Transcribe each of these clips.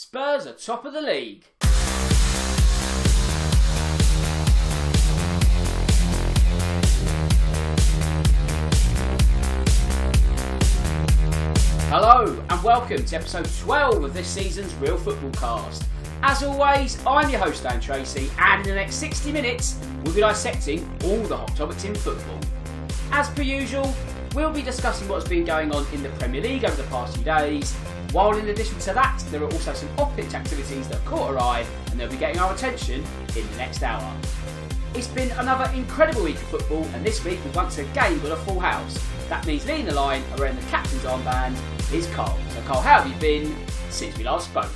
Spurs are top of the league. Hello and welcome to episode 12 of this season's Real Football Cast. As always, I'm your host Dan Tracy, and in the next 60 minutes, we'll be dissecting all the hot topics in football. As per usual, we'll be discussing what's been going on in the Premier League over the past few days, while in addition to that, there are also some off-pitch activities that caught our eye and they'll be getting our attention in the next hour. It's been another incredible week of football, and this week we've once again got a full house. That means leading the line around the captain's armband is Carl. So, Carl, how have you been since we last spoke?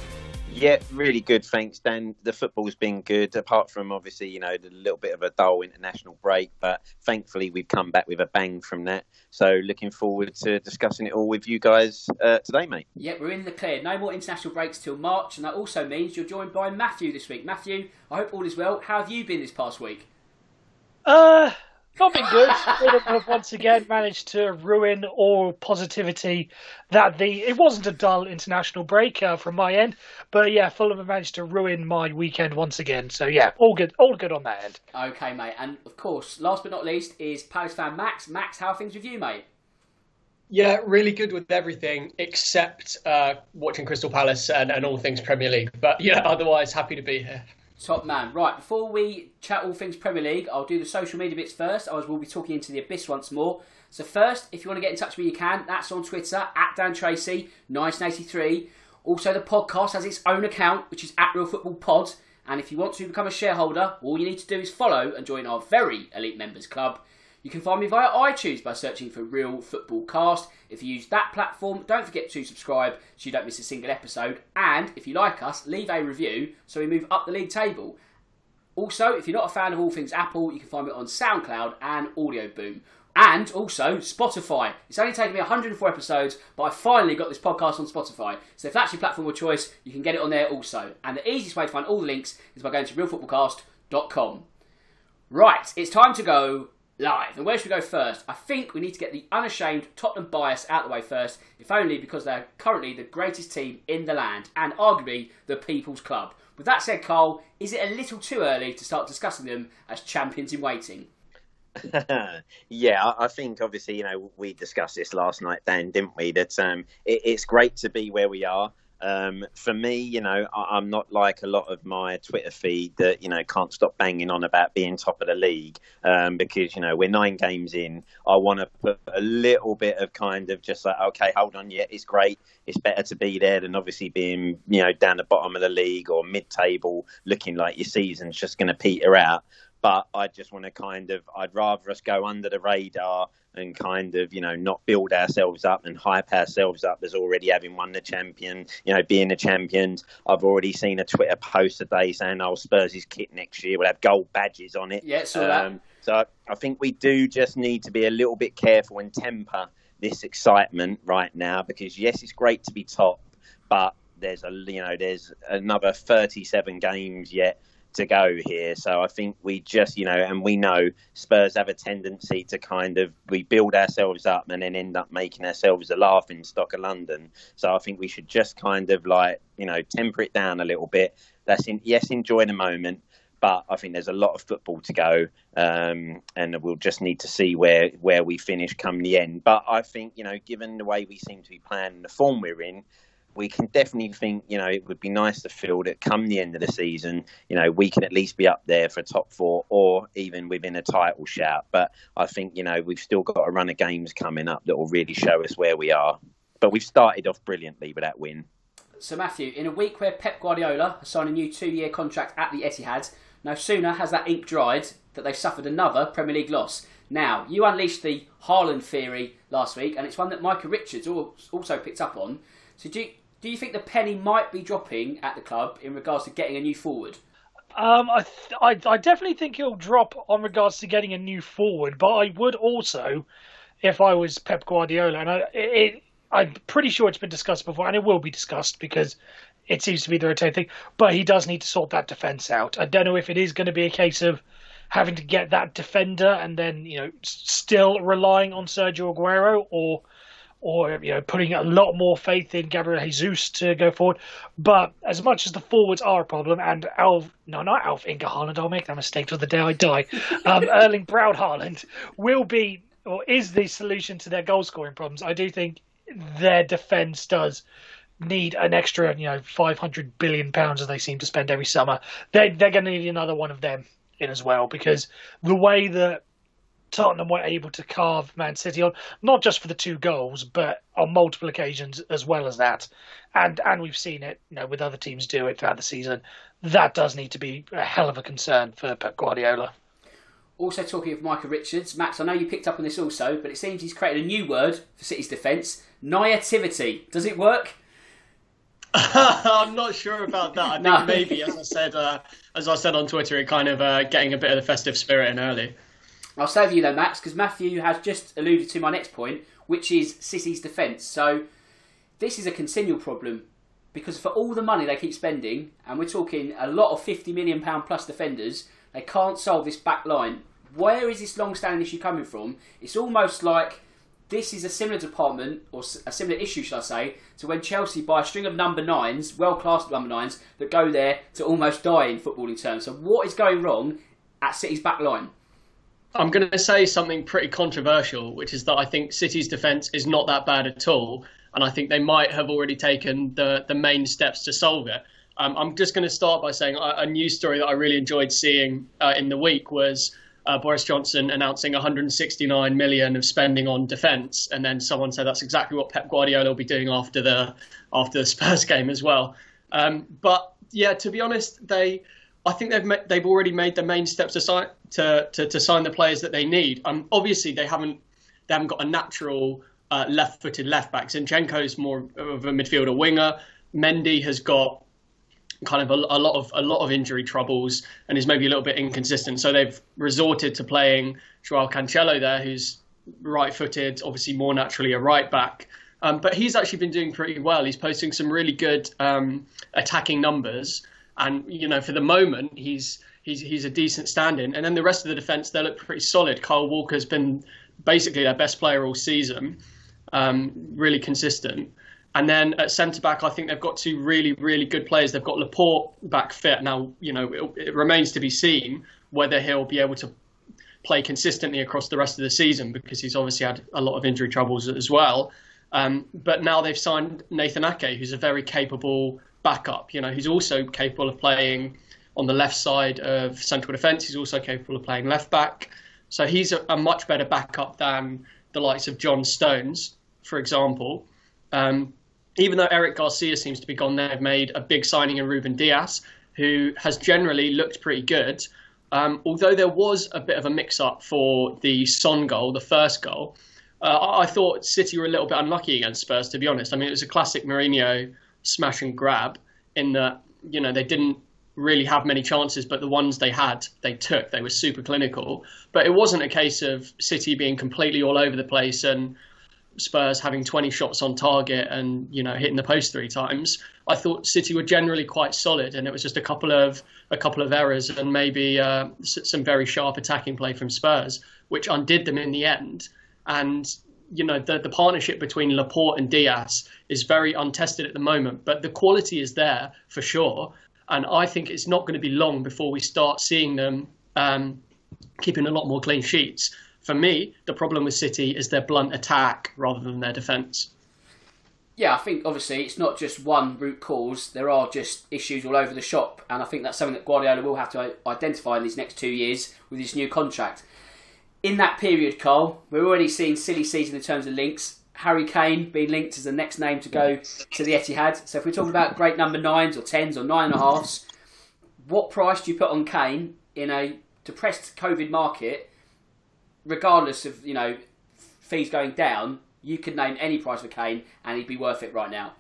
Yeah, really good. Thanks, Dan. The football's been good, apart from obviously, you know, the little bit of a dull international break. But thankfully, we've come back with a bang from that. So, looking forward to discussing it all with you guys uh, today, mate. Yeah, we're in the clear. No more international breaks till March, and that also means you're joined by Matthew this week. Matthew, I hope all is well. How have you been this past week? Uh, not been good. have once again managed to ruin all positivity that the it wasn't a dull international break uh, from my end, but yeah, Fulham have managed to ruin my weekend once again. So yeah, all good, all good on that end. Okay, mate. And of course, last but not least is Palace fan Max. Max, how are things with you, mate? Yeah, really good with everything except uh, watching Crystal Palace and, and all things Premier League. But yeah, otherwise happy to be here. Top man. Right, before we chat all things Premier League, I'll do the social media bits first, otherwise we'll be talking into the abyss once more. So first, if you want to get in touch with me, you can. That's on Twitter, at Dan Tracy, 1983. Also, the podcast has its own account, which is at Real Football Pod. And if you want to become a shareholder, all you need to do is follow and join our very elite members club. You can find me via iTunes by searching for Real Football Cast. If you use that platform, don't forget to subscribe so you don't miss a single episode. And if you like us, leave a review so we move up the league table. Also, if you're not a fan of all things Apple, you can find me on SoundCloud and Audio Boom. And also Spotify. It's only taken me 104 episodes, but I finally got this podcast on Spotify. So if that's your platform of choice, you can get it on there also. And the easiest way to find all the links is by going to realfootballcast.com. Right, it's time to go live. And where should we go first? I think we need to get the unashamed Tottenham bias out of the way first, if only because they're currently the greatest team in the land and arguably the People's Club. With that said, Cole, is it a little too early to start discussing them as champions in waiting? yeah, I think obviously you know we discussed this last night, Dan, didn't we? That um, it, it's great to be where we are. Um, for me, you know, I, am not like a lot of my Twitter feed that you know can't stop banging on about being top of the league um, because you know we're nine games in. I want to put a little bit of kind of just like, okay, hold on, yeah, it's great. It's better to be there than obviously being you know down the bottom of the league or mid-table, looking like your season's just going to peter out but I just want to kind of, I'd rather us go under the radar and kind of, you know, not build ourselves up and hype ourselves up as already having won the champion, you know, being the champions. I've already seen a Twitter post today saying, oh, Spurs' is kit next year will have gold badges on it. Yeah, saw um. So I think we do just need to be a little bit careful and temper this excitement right now because, yes, it's great to be top, but there's a you know there's another 37 games yet to go here. So I think we just, you know, and we know Spurs have a tendency to kind of we build ourselves up and then end up making ourselves a laughing stock of London. So I think we should just kind of like, you know, temper it down a little bit. That's in, yes, enjoy the moment, but I think there's a lot of football to go, um, and we'll just need to see where where we finish come the end. But I think you know, given the way we seem to be playing and the form we're in, we can definitely think, you know, it would be nice to feel that come the end of the season, you know, we can at least be up there for top four or even within a title shout. But I think, you know, we've still got a run of games coming up that will really show us where we are. But we've started off brilliantly with that win. So, Matthew, in a week where Pep Guardiola signed a new two year contract at the Etihad, no sooner has that ink dried that they've suffered another Premier League loss. Now, you unleashed the Haaland theory last week, and it's one that Micah Richards also picked up on. So, do you, do you think the penny might be dropping at the club in regards to getting a new forward? Um, I, th- I, I definitely think it'll drop on regards to getting a new forward, but I would also, if I was Pep Guardiola, and I, it, I'm pretty sure it's been discussed before, and it will be discussed because it seems to be the rotating thing. But he does need to sort that defense out. I don't know if it is going to be a case of having to get that defender and then you know still relying on Sergio Aguero, or or you know putting a lot more faith in Gabriel Jesus to go forward. But as much as the forwards are a problem, and Alf, no, not Alf Inge Haaland, I'll make that mistake till the day I die. Um, Erling Braut Haaland will be or is the solution to their goal scoring problems. I do think their defence does need an extra, you know, five hundred billion pounds as they seem to spend every summer. They they're going to need another one of them in as well because the way that Tottenham were able to carve Man City on, not just for the two goals, but on multiple occasions as well as that. And and we've seen it, you know, with other teams do it throughout the season. That does need to be a hell of a concern for Pep Guardiola. Also talking of Michael Richards, Max, I know you picked up on this also, but it seems he's created a new word for City's defence: naivety. Does it work? I'm not sure about that. I think no. maybe, as I said, uh, as I said on Twitter, it kind of uh, getting a bit of the festive spirit in early. I'll save you though, Max, because Matthew has just alluded to my next point, which is City's defence. So this is a continual problem because for all the money they keep spending, and we're talking a lot of fifty million pound plus defenders, they can't solve this back line. Where is this long-standing issue coming from? It's almost like this is a similar department or a similar issue, should I say, to when Chelsea buy a string of number nines, well-classed number nines, that go there to almost die in footballing terms. So what is going wrong at City's back line? I'm going to say something pretty controversial, which is that I think City's defence is not that bad at all, and I think they might have already taken the the main steps to solve it. Um, I'm just going to start by saying a, a, news story that I really enjoyed seeing uh, in the week was uh, Boris Johnson announcing 169 million of spending on defence, and then someone said that's exactly what Pep Guardiola will be doing after the after the Spurs game as well. Um, but yeah, to be honest, they I think they've they've already made the main steps to to, to, to sign the players that they need. Um, obviously they haven't they haven't got a natural uh, left-footed left back. Zinchenko is more of a midfielder winger. Mendy has got kind of a, a, lot of a lot of injury troubles and is maybe a little bit inconsistent. So they've resorted to playing Joao Cancelo there, who's right-footed, obviously more naturally a right back. Um, but he's actually been doing pretty well. He's posting some really good um, attacking numbers. And you know, for the moment, he's he's he's a decent stand-in. And then the rest of the defence, they look pretty solid. Kyle Walker's been basically their best player all season, um, really consistent. And then at centre back, I think they've got two really, really good players. They've got Laporte back fit. Now, you know, it, it, remains to be seen whether he'll be able to play consistently across the rest of the season because he's obviously had a lot of injury troubles as well. Um, but now they've signed Nathan Ake, who's a very capable backup. You know, he's also capable of playing on the left side of central defence. He's also capable of playing left back. So he's a, a much better backup than the likes of John Stones, for example. Um, even though Eric Garcia seems to be gone, they've made a big signing in Ruben Dias, who has generally looked pretty good. Um, although there was a bit of a mix up for the Son goal, the first goal, uh, I thought City were a little bit unlucky against Spurs, to be honest. I mean, it was a classic Mourinho smash and grab in that you know they didn't really have many chances, but the ones they had, they took. They were super clinical. But it wasn't a case of City being completely all over the place and Spurs having 20 shots on target and you know hitting the post three times. I thought City were generally quite solid, and it was just a couple of a couple of errors and maybe uh, some very sharp attacking play from Spurs, which undid them in the end. And you know the the partnership between Laporte and Dias is very untested at the moment, but the quality is there for sure. And I think it's not going to be long before we start seeing them um, keeping a lot more clean sheets. For me, the problem with City is their blunt attack rather than their defence. Yeah, I think obviously it's not just one root cause. There are just issues all over the shop, and I think that's something that Guardiola will have to identify in these next two years with his new contract. In that period, Cole, we're already seeing silly season in terms of links. Harry Kane being linked as the next name to go to the Etihad. So if we're talking about great number nines or tens or nine and a halves, what price do you put on Kane in a depressed COVID market, regardless of you know fees going down? You could name any price for Kane, and he'd be worth it right now.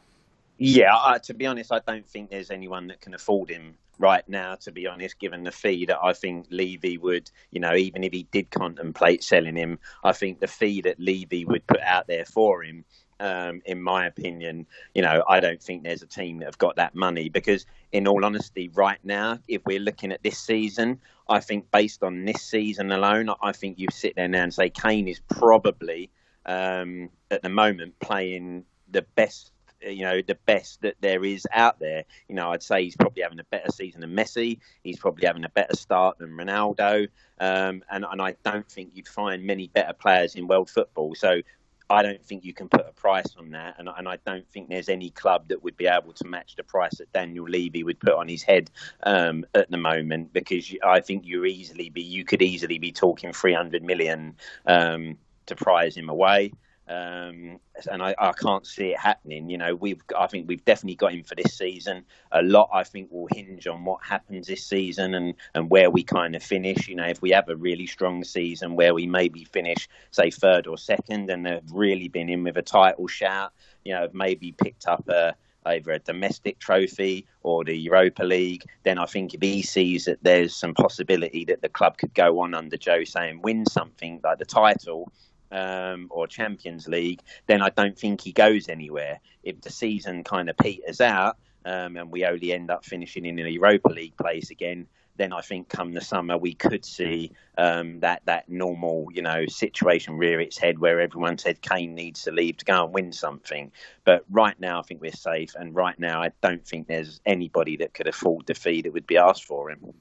Yeah, uh, to be honest, I don't think there's anyone that can afford him right now, to be honest, given the fee that I think Levy would, you know, even if he did contemplate selling him, I think the fee that Levy would put out there for him, um, in my opinion, you know, I don't think there's a team that have got that money. Because, in all honesty, right now, if we're looking at this season, I think based on this season alone, I think you sit there now and say Kane is probably um, at the moment playing the best you know the best that there is out there. You know, I'd say he's probably having a better season than Messi. He's probably having a better start than Ronaldo, um, and and I don't think you'd find many better players in world football. So. I don't think you can put a price on that, and, and I don't think there's any club that would be able to match the price that Daniel Levy would put on his head um, at the moment. Because I think you easily be, you could easily be talking 300 million um, to prize him away. Um, and I, I, can't see it happening. You know, we've I think we've definitely got him for this season. A lot I think will hinge on what happens this season and, and where we kind of finish. You know, if we have a really strong season where we maybe finish say third or second and have really been in with a title shout, you know, maybe picked up a either a domestic trophy or the Europa League, then I think if he sees that there's some possibility that the club could go on under Jose and win something like the title, um, or Champions League, then I don't think he goes anywhere. If the season kind of peters out um, and we only end up finishing in the Europa League place again, then I think come the summer we could see um, that that normal you know situation rear its head where everyone said Kane needs to leave to go and win something. But right now I think we're safe, and right now I don't think there's anybody that could afford the fee that would be asked for him.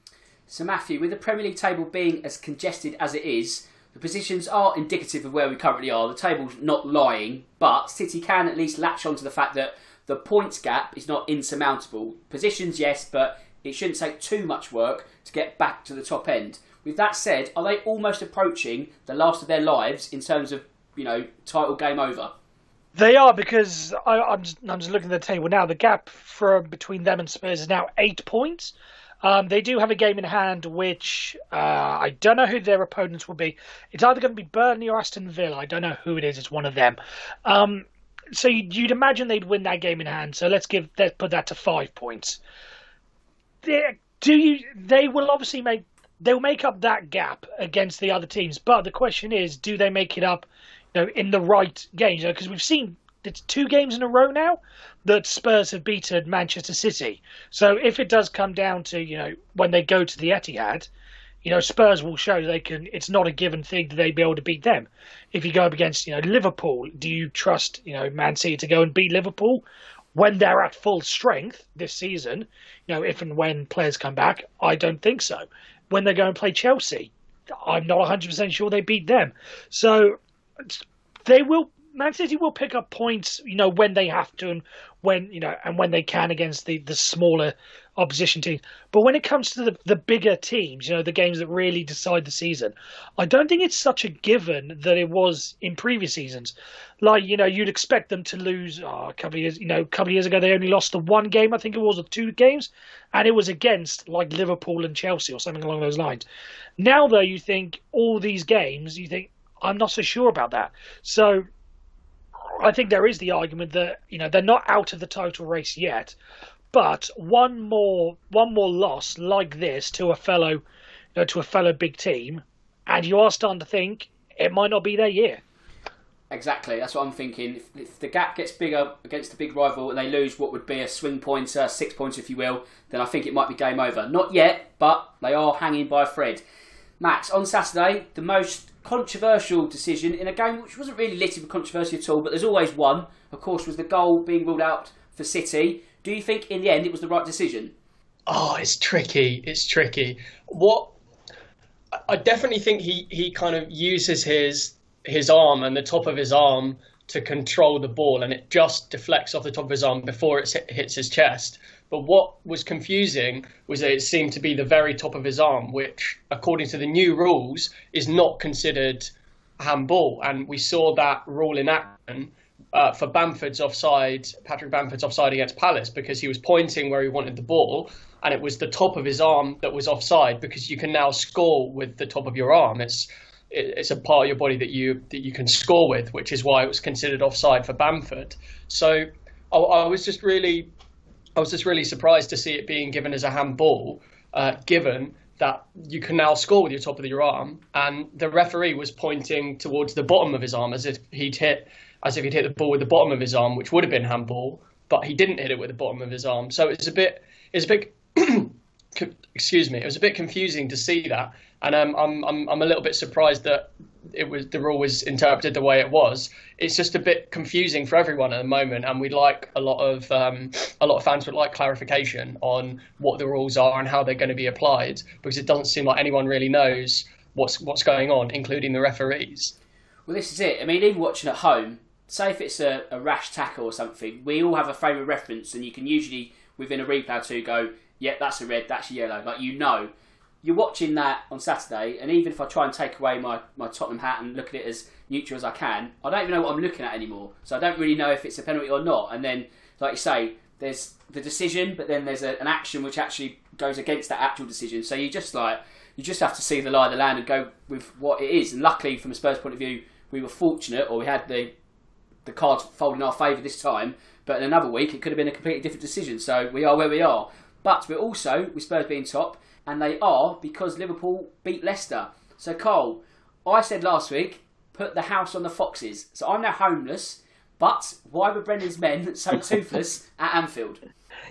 So Matthew, with the Premier League table being as congested as it is, the positions are indicative of where we currently are. The table's not lying, but City can at least latch on to the fact that the points gap is not insurmountable. Positions, yes, but it shouldn't take too much work to get back to the top end. With that said, are they almost approaching the last of their lives in terms of, you know, title game over? They are because I, am just, I'm just looking at the table now. The gap from between them and Spurs is now eight points. Um, they do have a game in hand, which uh, I don't know who their opponents will be. It's either going to be Burnley or Aston Villa. I don't know who it is. It's one of them. Um, so you'd, you'd, imagine they'd win that game in hand. So let's give let's put that to five points. They, do you? They will obviously make they'll make up that gap against the other teams. But the question is, do they make it up? You know, in the right games? Because you know, we've seen it's two games in a row now that Spurs have beaten Manchester City. So if it does come down to you know when they go to the Etihad, you know Spurs will show they can. It's not a given thing that they'd be able to beat them. If you go up against you know Liverpool, do you trust you know Man City to go and beat Liverpool when they're at full strength this season? You know if and when players come back, I don't think so. When they go and play Chelsea, I'm not 100 percent sure they beat them. So they will Man City will pick up points, you know, when they have to and when you know and when they can against the the smaller opposition teams. But when it comes to the the bigger teams, you know, the games that really decide the season, I don't think it's such a given that it was in previous seasons. Like you know, you'd expect them to lose oh, a couple of years. You know, a couple of years ago they only lost the one game, I think it was, or two games, and it was against like Liverpool and Chelsea or something along those lines. Now though, you think all these games, you think I'm not so sure about that. So I think there is the argument that you know they're not out of the title race yet, but one more one more loss like this to a fellow, you know, to a fellow big team, and you are starting to think it might not be their year. Exactly, that's what I'm thinking. If, if, the gap gets bigger against the big rival and they lose what would be a swing pointer, six points if you will, then I think it might be game over. Not yet, but they are hanging by a thread. Max, on Saturday, the most controversial decision in a game which wasn't really littered with controversy at all, but there's always one, of course, was the goal being ruled out for City. Do you think in the end it was the right decision? Oh, it's tricky. It's tricky. What I definitely think he, he kind of uses his his arm and the top of his arm to control the ball, and it just deflects off the top of his arm before it hits his chest. But what was confusing was that it seemed to be the very top of his arm, which, according to the new rules, is not considered handball. And we saw that rule in action uh, for Bamford's offside, Patrick Bamford's offside against Palace, because he was pointing where he wanted the ball, and it was the top of his arm that was offside. Because you can now score with the top of your arm. It's it's a part of your body that you that you can score with, which is why it was considered offside for Bamford. So I, I was just really, I was just really surprised to see it being given as a handball, uh, given that you can now score with your top of your arm, and the referee was pointing towards the bottom of his arm as if he'd hit, as if he'd hit the ball with the bottom of his arm, which would have been handball, but he didn't hit it with the bottom of his arm. So it's a bit, it's a bit. excuse me, it was a bit confusing to see that, and um, I'm I'm I'm a little bit surprised that it was the rule was interpreted the way it was. It's just a bit confusing for everyone at the moment, and we'd like a lot of um, a lot of fans would like clarification on what the rules are and how they're going to be applied, because it doesn't seem like anyone really knows what's what's going on, including the referees. Well, this is it. I mean, even watching at home, say if it's a, a rash tackle or something, we all have a frame of reference, and you can usually within a replay or two go, "Yeah, that's a red, that's a yellow." Like you know you're watching that on Saturday, and even if I try and take away my, my Tottenham hat and look at it as neutral as I can, I don't even know what I'm looking at anymore. So I don't really know if it's a penalty or not. And then, like you say, there's the decision, but then there's a, an action which actually goes against that actual decision. So you just like you just have to see the lie of the land and go with what it is. And luckily, from a Spurs point of view, we were fortunate, or we had the the cards folded in our favour this time. But in another week, it could have been a completely different decision. So we are where we are. But we're also, with Spurs being top, and they are because Liverpool beat Leicester. So, Cole, I said last week, put the house on the Foxes. So I'm now homeless, but why were Brendan's men so toothless at Anfield?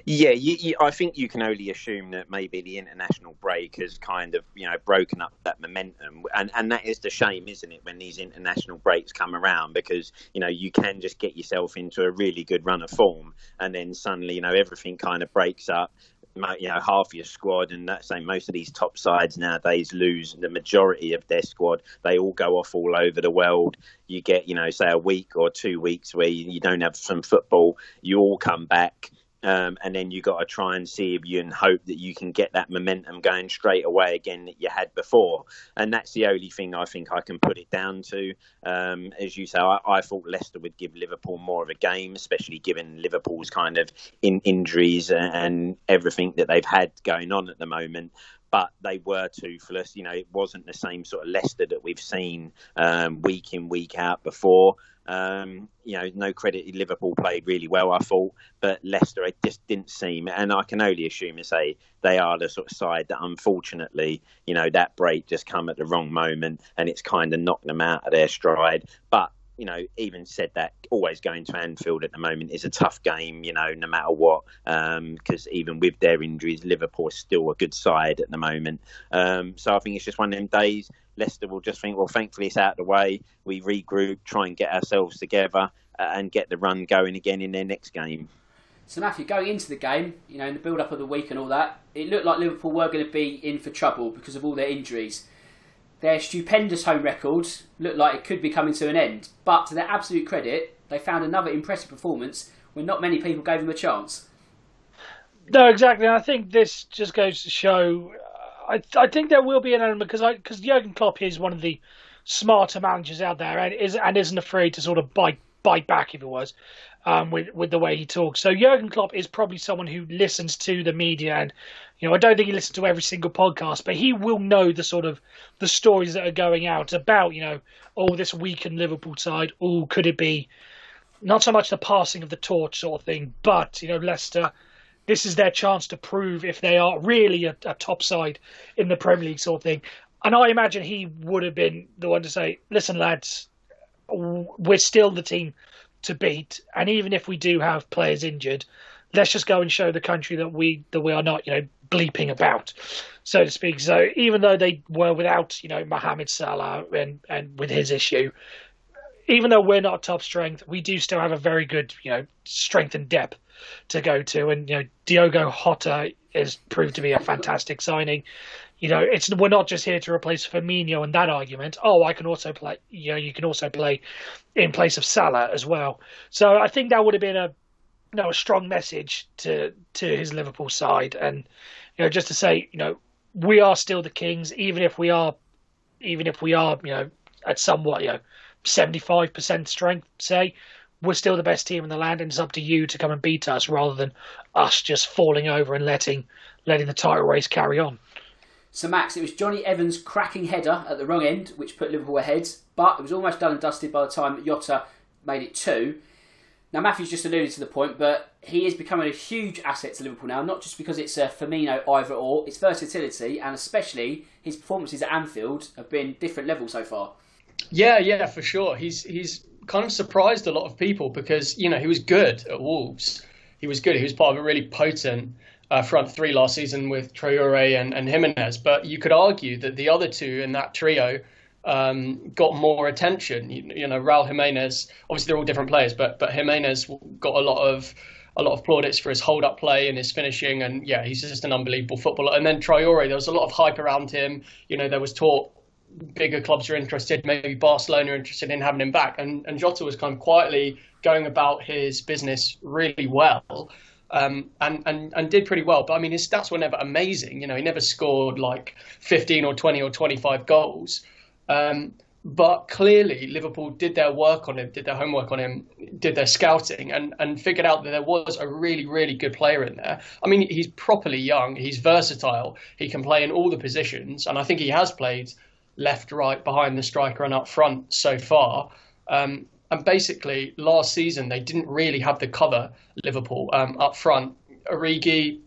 Yeah, you, you, I think you can only assume that maybe the international break has kind of, you know, broken up that momentum, and and that is the shame, isn't it, when these international breaks come around because you know you can just get yourself into a really good run of form, and then suddenly you know everything kind of breaks up you know half your squad, and that's saying most of these top sides nowadays lose the majority of their squad. They all go off all over the world. You get you know say a week or two weeks where you, you don't have some football. You all come back um, and then you got to try and see if you and hope that you can get that momentum going straight away again that you had before. And that's the only thing I think I can put it down to. Um, as you say, I, I, thought Leicester would give Liverpool more of a game, especially given Liverpool's kind of in injuries and, and everything that they've had going on at the moment but they were toothless. You know, it wasn't the same sort of Leicester that we've seen um, week in, week out before. Um, you know, no credit. Liverpool played really well, I thought, but Leicester it just didn't seem. And I can only assume and say they are the sort of side that, unfortunately, you know, that break just come at the wrong moment, and it's kind of knocked them out of their stride. But you know, even said that always going to Anfield at the moment is a tough game, you know, no matter what, because um, even with their injuries, Liverpool is still a good side at the moment. Um, so I think it's just one of them days. Leicester will just think, well, thankfully it's out of the way. We regroup, try and get ourselves together, uh, and get the run going again in their next game. So Matthew, going into the game, you know, in the build-up of the week and all that, it looked like Liverpool were going to be in for trouble because of all their injuries. Their stupendous home record looked like it could be coming to an end, but to their absolute credit, they found another impressive performance when not many people gave them a chance. No, exactly. I think this just goes to show. I, I think there will be an element because because Jurgen Klopp is one of the smarter managers out there and is and isn't afraid to sort of bite bite back if it was um, with with the way he talks. So Jurgen Klopp is probably someone who listens to the media, and you know I don't think he listens to every single podcast, but he will know the sort of the stories that are going out about you know oh this weakened Liverpool side. Oh, could it be not so much the passing of the torch sort of thing, but you know Leicester. This is their chance to prove if they are really a, a top side in the Premier League, sort of thing. And I imagine he would have been the one to say, "Listen, lads, we're still the team to beat. And even if we do have players injured, let's just go and show the country that we that we are not, you know, bleeping about, so to speak. So even though they were without, you know, Mohamed Salah and and with his issue, even though we're not top strength, we do still have a very good, you know, strength and depth to go to. And you know, Diogo Jota has proved to be a fantastic signing. You know, it's we're not just here to replace Firmino and that argument. Oh, I can also play. You know, you can also play in place of Salah as well. So I think that would have been a you know a strong message to to his Liverpool side, and you know just to say you know we are still the kings, even if we are even if we are you know at somewhat you know seventy five percent strength, say we're still the best team in the land, and it's up to you to come and beat us rather than us just falling over and letting letting the title race carry on. So, Max, it was Jonny Evans' cracking header at the wrong end, which put Liverpool ahead, but it was almost done and dusted by the time Jota made it two. Now, Matthew's just alluded to the point, but he is becoming a huge asset to Liverpool now, not just because it's a Firmino either or, it's versatility, and especially his performances at Anfield have been different levels so far. Yeah, yeah, for sure. He's he's kind of surprised a lot of people because you know he was good at Wolves. He was good. He was part of a really potent uh, front three last season with Traore and, and Jimenez. But you could argue that the other two in that trio um, got more attention. You, you, know, Raul Jimenez. Obviously, they're all different players, but but Jimenez got a lot of a lot of plaudits for his hold up play and his finishing, and yeah, he's just an unbelievable footballer. And then Traore, there was a lot of hype around him. You know, there was talk bigger clubs are interested, maybe Barcelona are interested in having him back, and and Jota was kind of quietly going about his business really well um, and, and, and did pretty well. But I mean, his stats were never amazing. You know, he never scored like 15 or 20 or 25 goals. Um, but clearly, Liverpool did their work on him, did their homework on him, did their scouting, and, and figured out that there was a really, really good player in there. I mean, he's properly young, he's versatile, he can play in all the positions, and I think he has played left, right, behind the striker, and up front so far. Um, and basically, last season they didn't really have the cover. Liverpool um, up front, Origi,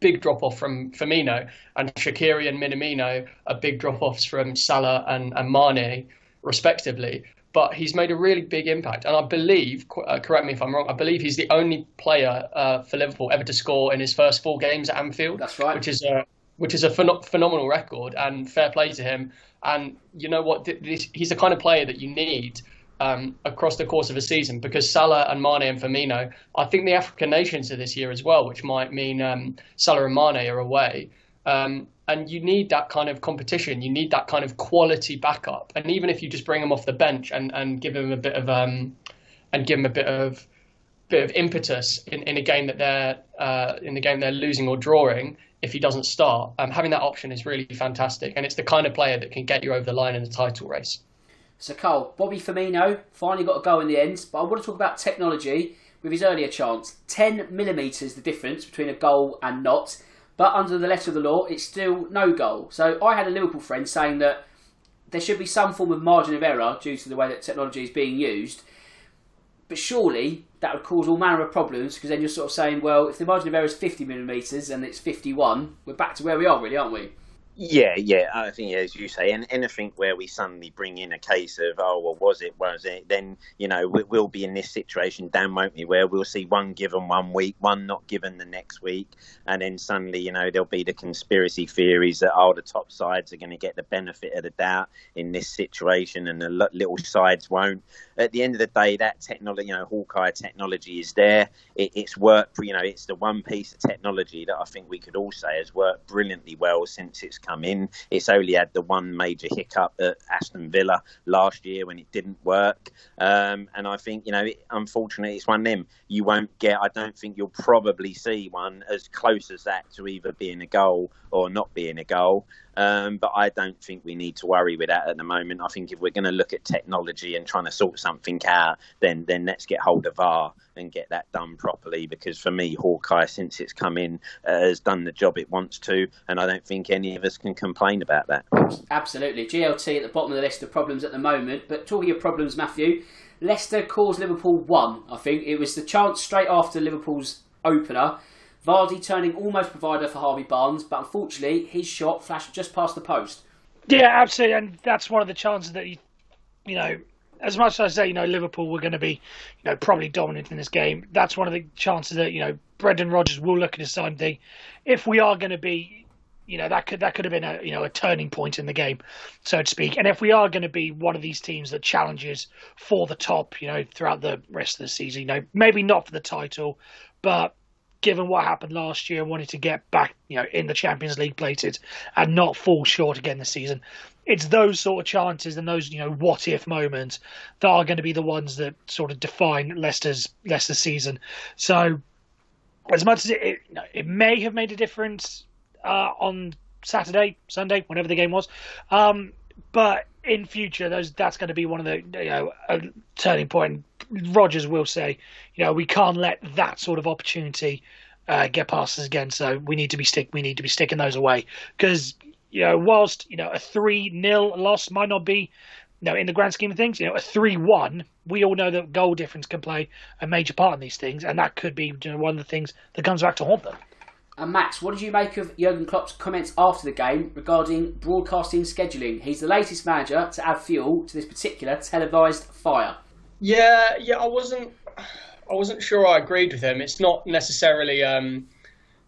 big drop off from Firmino, and Shaqiri and Minamino are big drop offs from Salah and, and Mane, respectively. But he's made a really big impact, and I believe, uh, correct me if I'm wrong, I believe he's the only player uh, for Liverpool ever to score in his first four games at Anfield. That's right. Which is a which is a phen- phenomenal record, and fair play to him. And you know what? This, he's the kind of player that you need um, across the course of a season because Salah and Mane and Firmino, I think the African nations are this year as well, which might mean um, Salah and Mane are away. Um, and you need that kind of competition. You need that kind of quality backup. And even if you just bring them off the bench and, and give them a bit of um, and give them a bit of bit of impetus in, in a game that they're uh, in the game they're losing or drawing, if he doesn't start, um, having that option is really fantastic. And it's the kind of player that can get you over the line in the title race. So, Cole, Bobby Firmino finally got a goal in the end, but I want to talk about technology with his earlier chance. 10 millimetres the difference between a goal and not, but under the letter of the law, it's still no goal. So, I had a Liverpool friend saying that there should be some form of margin of error due to the way that technology is being used. But surely that would cause all manner of problems because then you're sort of saying, well, if the margin of error is 50 millimetres and it's 51, we're back to where we are, really, aren't we? Yeah, yeah, I think as you say, and anything where we suddenly bring in a case of oh well, was it, was it? Then you know we'll be in this situation, Dan, won't we? Where we'll see one given one week, one not given the next week, and then suddenly you know there'll be the conspiracy theories that oh the top sides are going to get the benefit of the doubt in this situation, and the little sides won't. At the end of the day, that technology, you know, Hawkeye technology is there. It, it's worked. You know, it's the one piece of technology that I think we could all say has worked brilliantly well since it's come in. It's only had the one major hiccup at Aston Villa last year when it didn't work. Um, and I think, you know, it, unfortunately, it's one of them. You won't get, I don't think you'll probably see one as close as that to either being a goal or not being a goal. Um, but I don't think we need to worry with that at the moment. I think if we're going to look at technology and trying to sort something out, then then let's get hold of VAR and get that done properly. Because for me, Hawkeye, since it's come in, uh, has done the job it wants to, and I don't think any of us can complain about that. Absolutely, GLT at the bottom of the list of problems at the moment. But talking of problems, Matthew, Leicester caused Liverpool one. I think it was the chance straight after Liverpool's opener Vardy turning almost provider for Harvey Barnes, but unfortunately his shot flashed just past the post. Yeah, absolutely, and that's one of the chances that you, you know, as much as I say, you know, Liverpool were going to be, you know, probably dominant in this game. That's one of the chances that you know Brendan Rodgers will look at the same thing. If we are going to be, you know, that could that could have been a you know a turning point in the game, so to speak. And if we are going to be one of these teams that challenges for the top, you know, throughout the rest of the season, you know, maybe not for the title, but given what happened last year, wanting to get back, you know, in the Champions League plated and not fall short again this season. It's those sort of chances and those, you know, what if moments that are going to be the ones that sort of define Leicester's Leicester's season. So, as much as it, it, it may have made a difference uh, on Saturday, Sunday, whenever the game was, um, but in future, those that's going to be one of the you know a turning point. Rodgers will say, you know, we can't let that sort of opportunity uh, get past us again. So we need to be stick we need to be sticking those away because you know whilst you know a three 0 loss might not be. You know, in the grand scheme of things, you know, a three-one, we all know that goal difference can play a major part in these things, and that could be you know, one of the things that comes back to haunt them. And Max, what did you make of Jurgen Klopp's comments after the game regarding broadcasting scheduling? He's the latest manager to add fuel to this particular televised fire. Yeah, yeah, I wasn't, I wasn't sure I agreed with him. It's not necessarily um,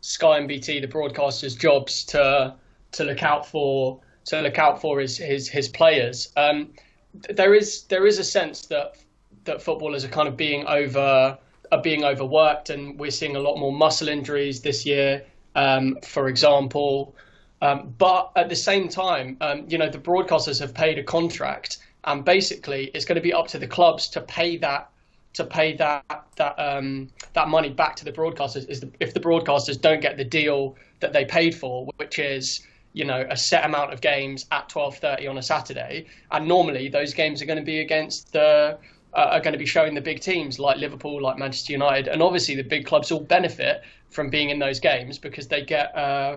Sky and BT, the broadcasters' jobs to to look out for to look out for his his, his players. Um, there is there is a sense that that footballers are kind of being over are being overworked, and we're seeing a lot more muscle injuries this year, um, for example. Um, but at the same time, um, you know, the broadcasters have paid a contract, and basically, it's going to be up to the clubs to pay that to pay that that um, that money back to the broadcasters. Is the, if the broadcasters don't get the deal that they paid for, which is you know a set amount of games at 12:30 on a Saturday, and normally those games are going to be against the uh, are going to be showing the big teams like Liverpool, like Manchester United, and obviously the big clubs all benefit from being in those games because they get uh,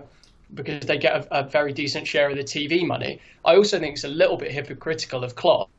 because they get a, a, very decent share of the TV money. I also think it's a little bit hypocritical of Klopp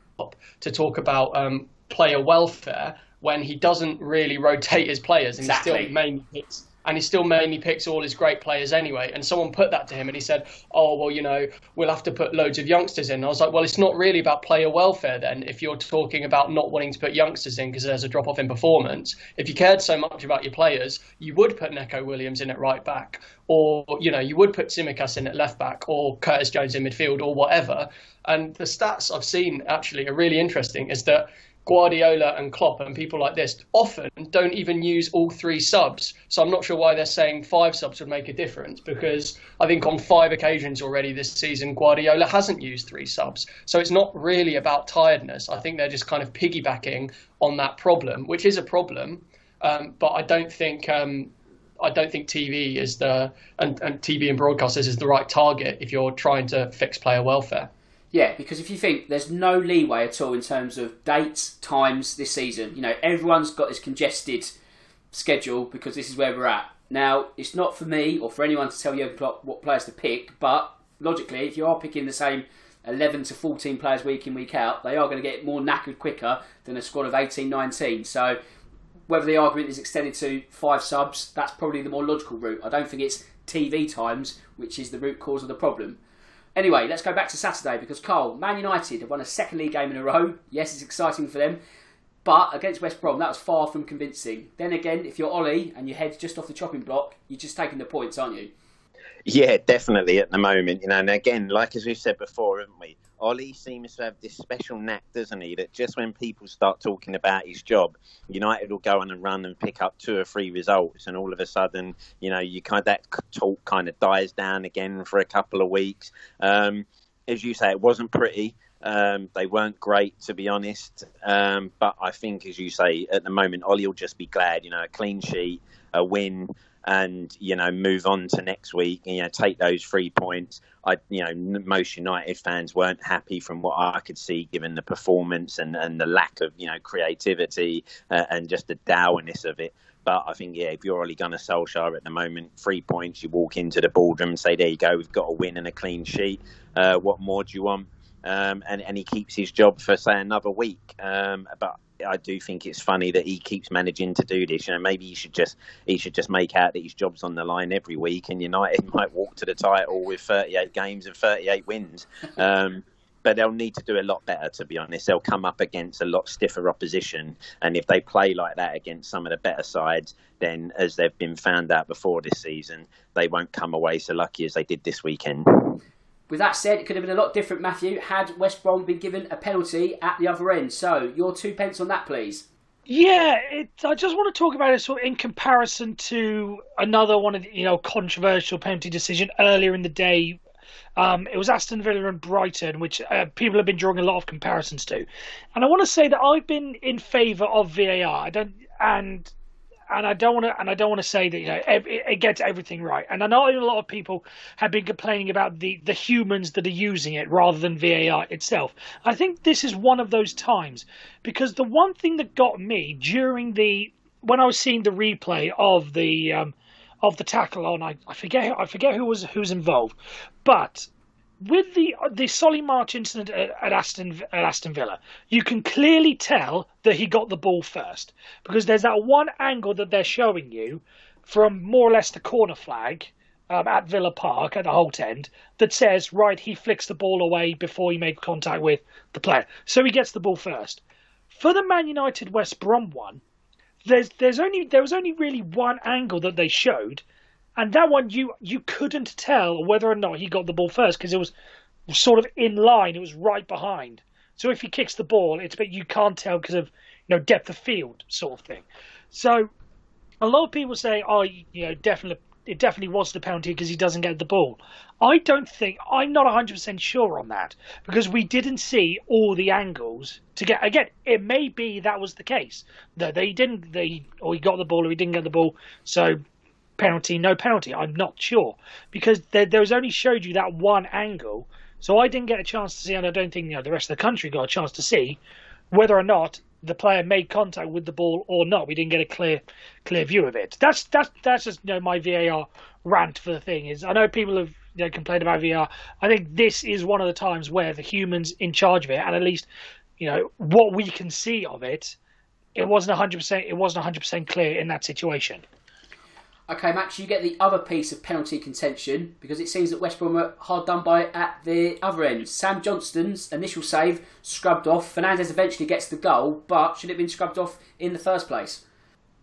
to talk about um, player welfare when he doesn't really rotate his players and exactly. he still mainly hits and he still mainly picks all his great players anyway. And someone put that to him, and he said, "Oh well, you know, we'll have to put loads of youngsters in." And I was like, "Well, it's not really about player welfare then. If you're talking about not wanting to put youngsters in because there's a drop off in performance, if you cared so much about your players, you would put Neco Williams in at right back, or you know, you would put Tsimikas in at left back, or Curtis Jones in midfield, or whatever." And the stats I've seen actually are really interesting. Is that Guardiola and Klopp and people like this often don't even use all three subs. So I'm not sure why they're saying five subs would make a difference because I think on five occasions already this season, Guardiola hasn't used three subs. So it's not really about tiredness. I think they're just kind of piggybacking on that problem, which is a problem. Um, but I don't think. Um, I don't think TV is the and, and TV and broadcasters is the right target if you're trying to fix player welfare. Yeah, because if you think there's no leeway at all in terms of dates, times this season, you know, everyone's got this congested schedule because this is where we're at. Now, it's not for me or for anyone to tell you what players to pick, but logically, if you are picking the same 11 to 14 players week in, week out, they are going to get more knackered quicker than a squad of 18, 19. So, whether the argument is extended to five subs, that's probably the more logical route. I don't think it's TV times, which is the root cause of the problem. Anyway, let's go back to Saturday because Carl, Man United have won a second league game in a row. Yes, it's exciting for them. But against West Brom, that was far from convincing. Then again, if you're Ole and your head's just off the chopping block, you're just taking the points, aren't you? Yeah, definitely at the moment. You know, and again, like as we've said before, haven't we? Ole seems to have this special knack, doesn't he? That just when people start talking about his job, United will go on and run and pick up two or three results, and all of a sudden, you know, you kind of, that talk kind of dies down again for a couple of weeks. Um, as you say, it wasn't pretty. Um, they weren't great, to be honest. Um, but I think, as you say, at the moment, Ole will just be glad. You know, a clean sheet, a win, and you know move on to next week and you know take those three points. I you know most United fans weren't happy from what I could see given the performance and, and the lack of you know creativity uh, and just the dourness of it. But I think yeah, if you're Ole Gunnar Solskjaer at the moment, three points, you walk into the boardroom and say, "There you go, we've got a win and a clean sheet. Uh, what more do you want?" Um, and and he keeps his job for say another week. Um, but I do think it's funny that he keeps managing to do this. You know, maybe he should just he should just make out that his job's on the line every week, and United might walk to the title with 38 games and 38 wins. Um, but they'll need to do a lot better. To be honest, they'll come up against a lot stiffer opposition, and if they play like that against some of the better sides, then as they've been found out before this season, they won't come away so lucky as they did this weekend. With that said, it could have been a lot different, Matthew, had West Brom been given a penalty at the other end. So, your two pence on that, please. Yeah, it, I just want to talk about it sort of in comparison to another one of the, you know controversial penalty decision earlier in the day. Um, it was Aston Villa and Brighton, which uh, people have been drawing a lot of comparisons to, and I want to say that I've been in favour of VAR. I don't, and and I don't want to, and I don't want to say that you know it, gets everything right. And I know a lot of people have been complaining about the the humans that are using it rather than VAR itself. I think this is one of those times because the one thing that got me during the when I was seeing the replay of the um, of the tackle on, I, I forget I forget who was who's involved, but with the the Solly March incident at, at, Aston at Aston Villa, you can clearly tell that he got the ball first because there's that one angle that they're showing you from more or less the corner flag um, at Villa Park at the Holt end that says right he flicks the ball away before he made contact with the player, so he gets the ball first. For the Man United West Brom one, there's there's only there was only really one angle that they showed and that one you you couldn't tell whether or not he got the ball first because it was sort of in line. It was right behind. So if he kicks the ball, it's but you can't tell because of you know depth of field sort of thing. So a lot of people say, oh, you know, definitely it definitely was the penalty because he doesn't get the ball. I don't think I'm not 100% sure on that because we didn't see all the angles to get. Again, it may be that was the case that they didn't. They or he got the ball or he didn't get the ball. So penalty, no penalty. I'm not sure because there, was only showed you that one angle, so I didn't get a chance to see, and I don't think you know the rest of the country got a chance to see whether or not the player made contact with the ball or not. We didn't get a clear clear view of it. That's that's that's just you know my VAR rant for the thing is. I know people have you know, complained about VAR. I think this is one of the times where the humans in charge of it, and at least you know what we can see of it, it wasn't hundred percent. It wasn't hundred percent clear in that situation. Okay, Max, you get the other piece of penalty contention because it seems that West Brom were hard done by at the other end. Sam Johnstone's initial save scrubbed off. Fernandes eventually gets the goal, but should it have been scrubbed off in the first place?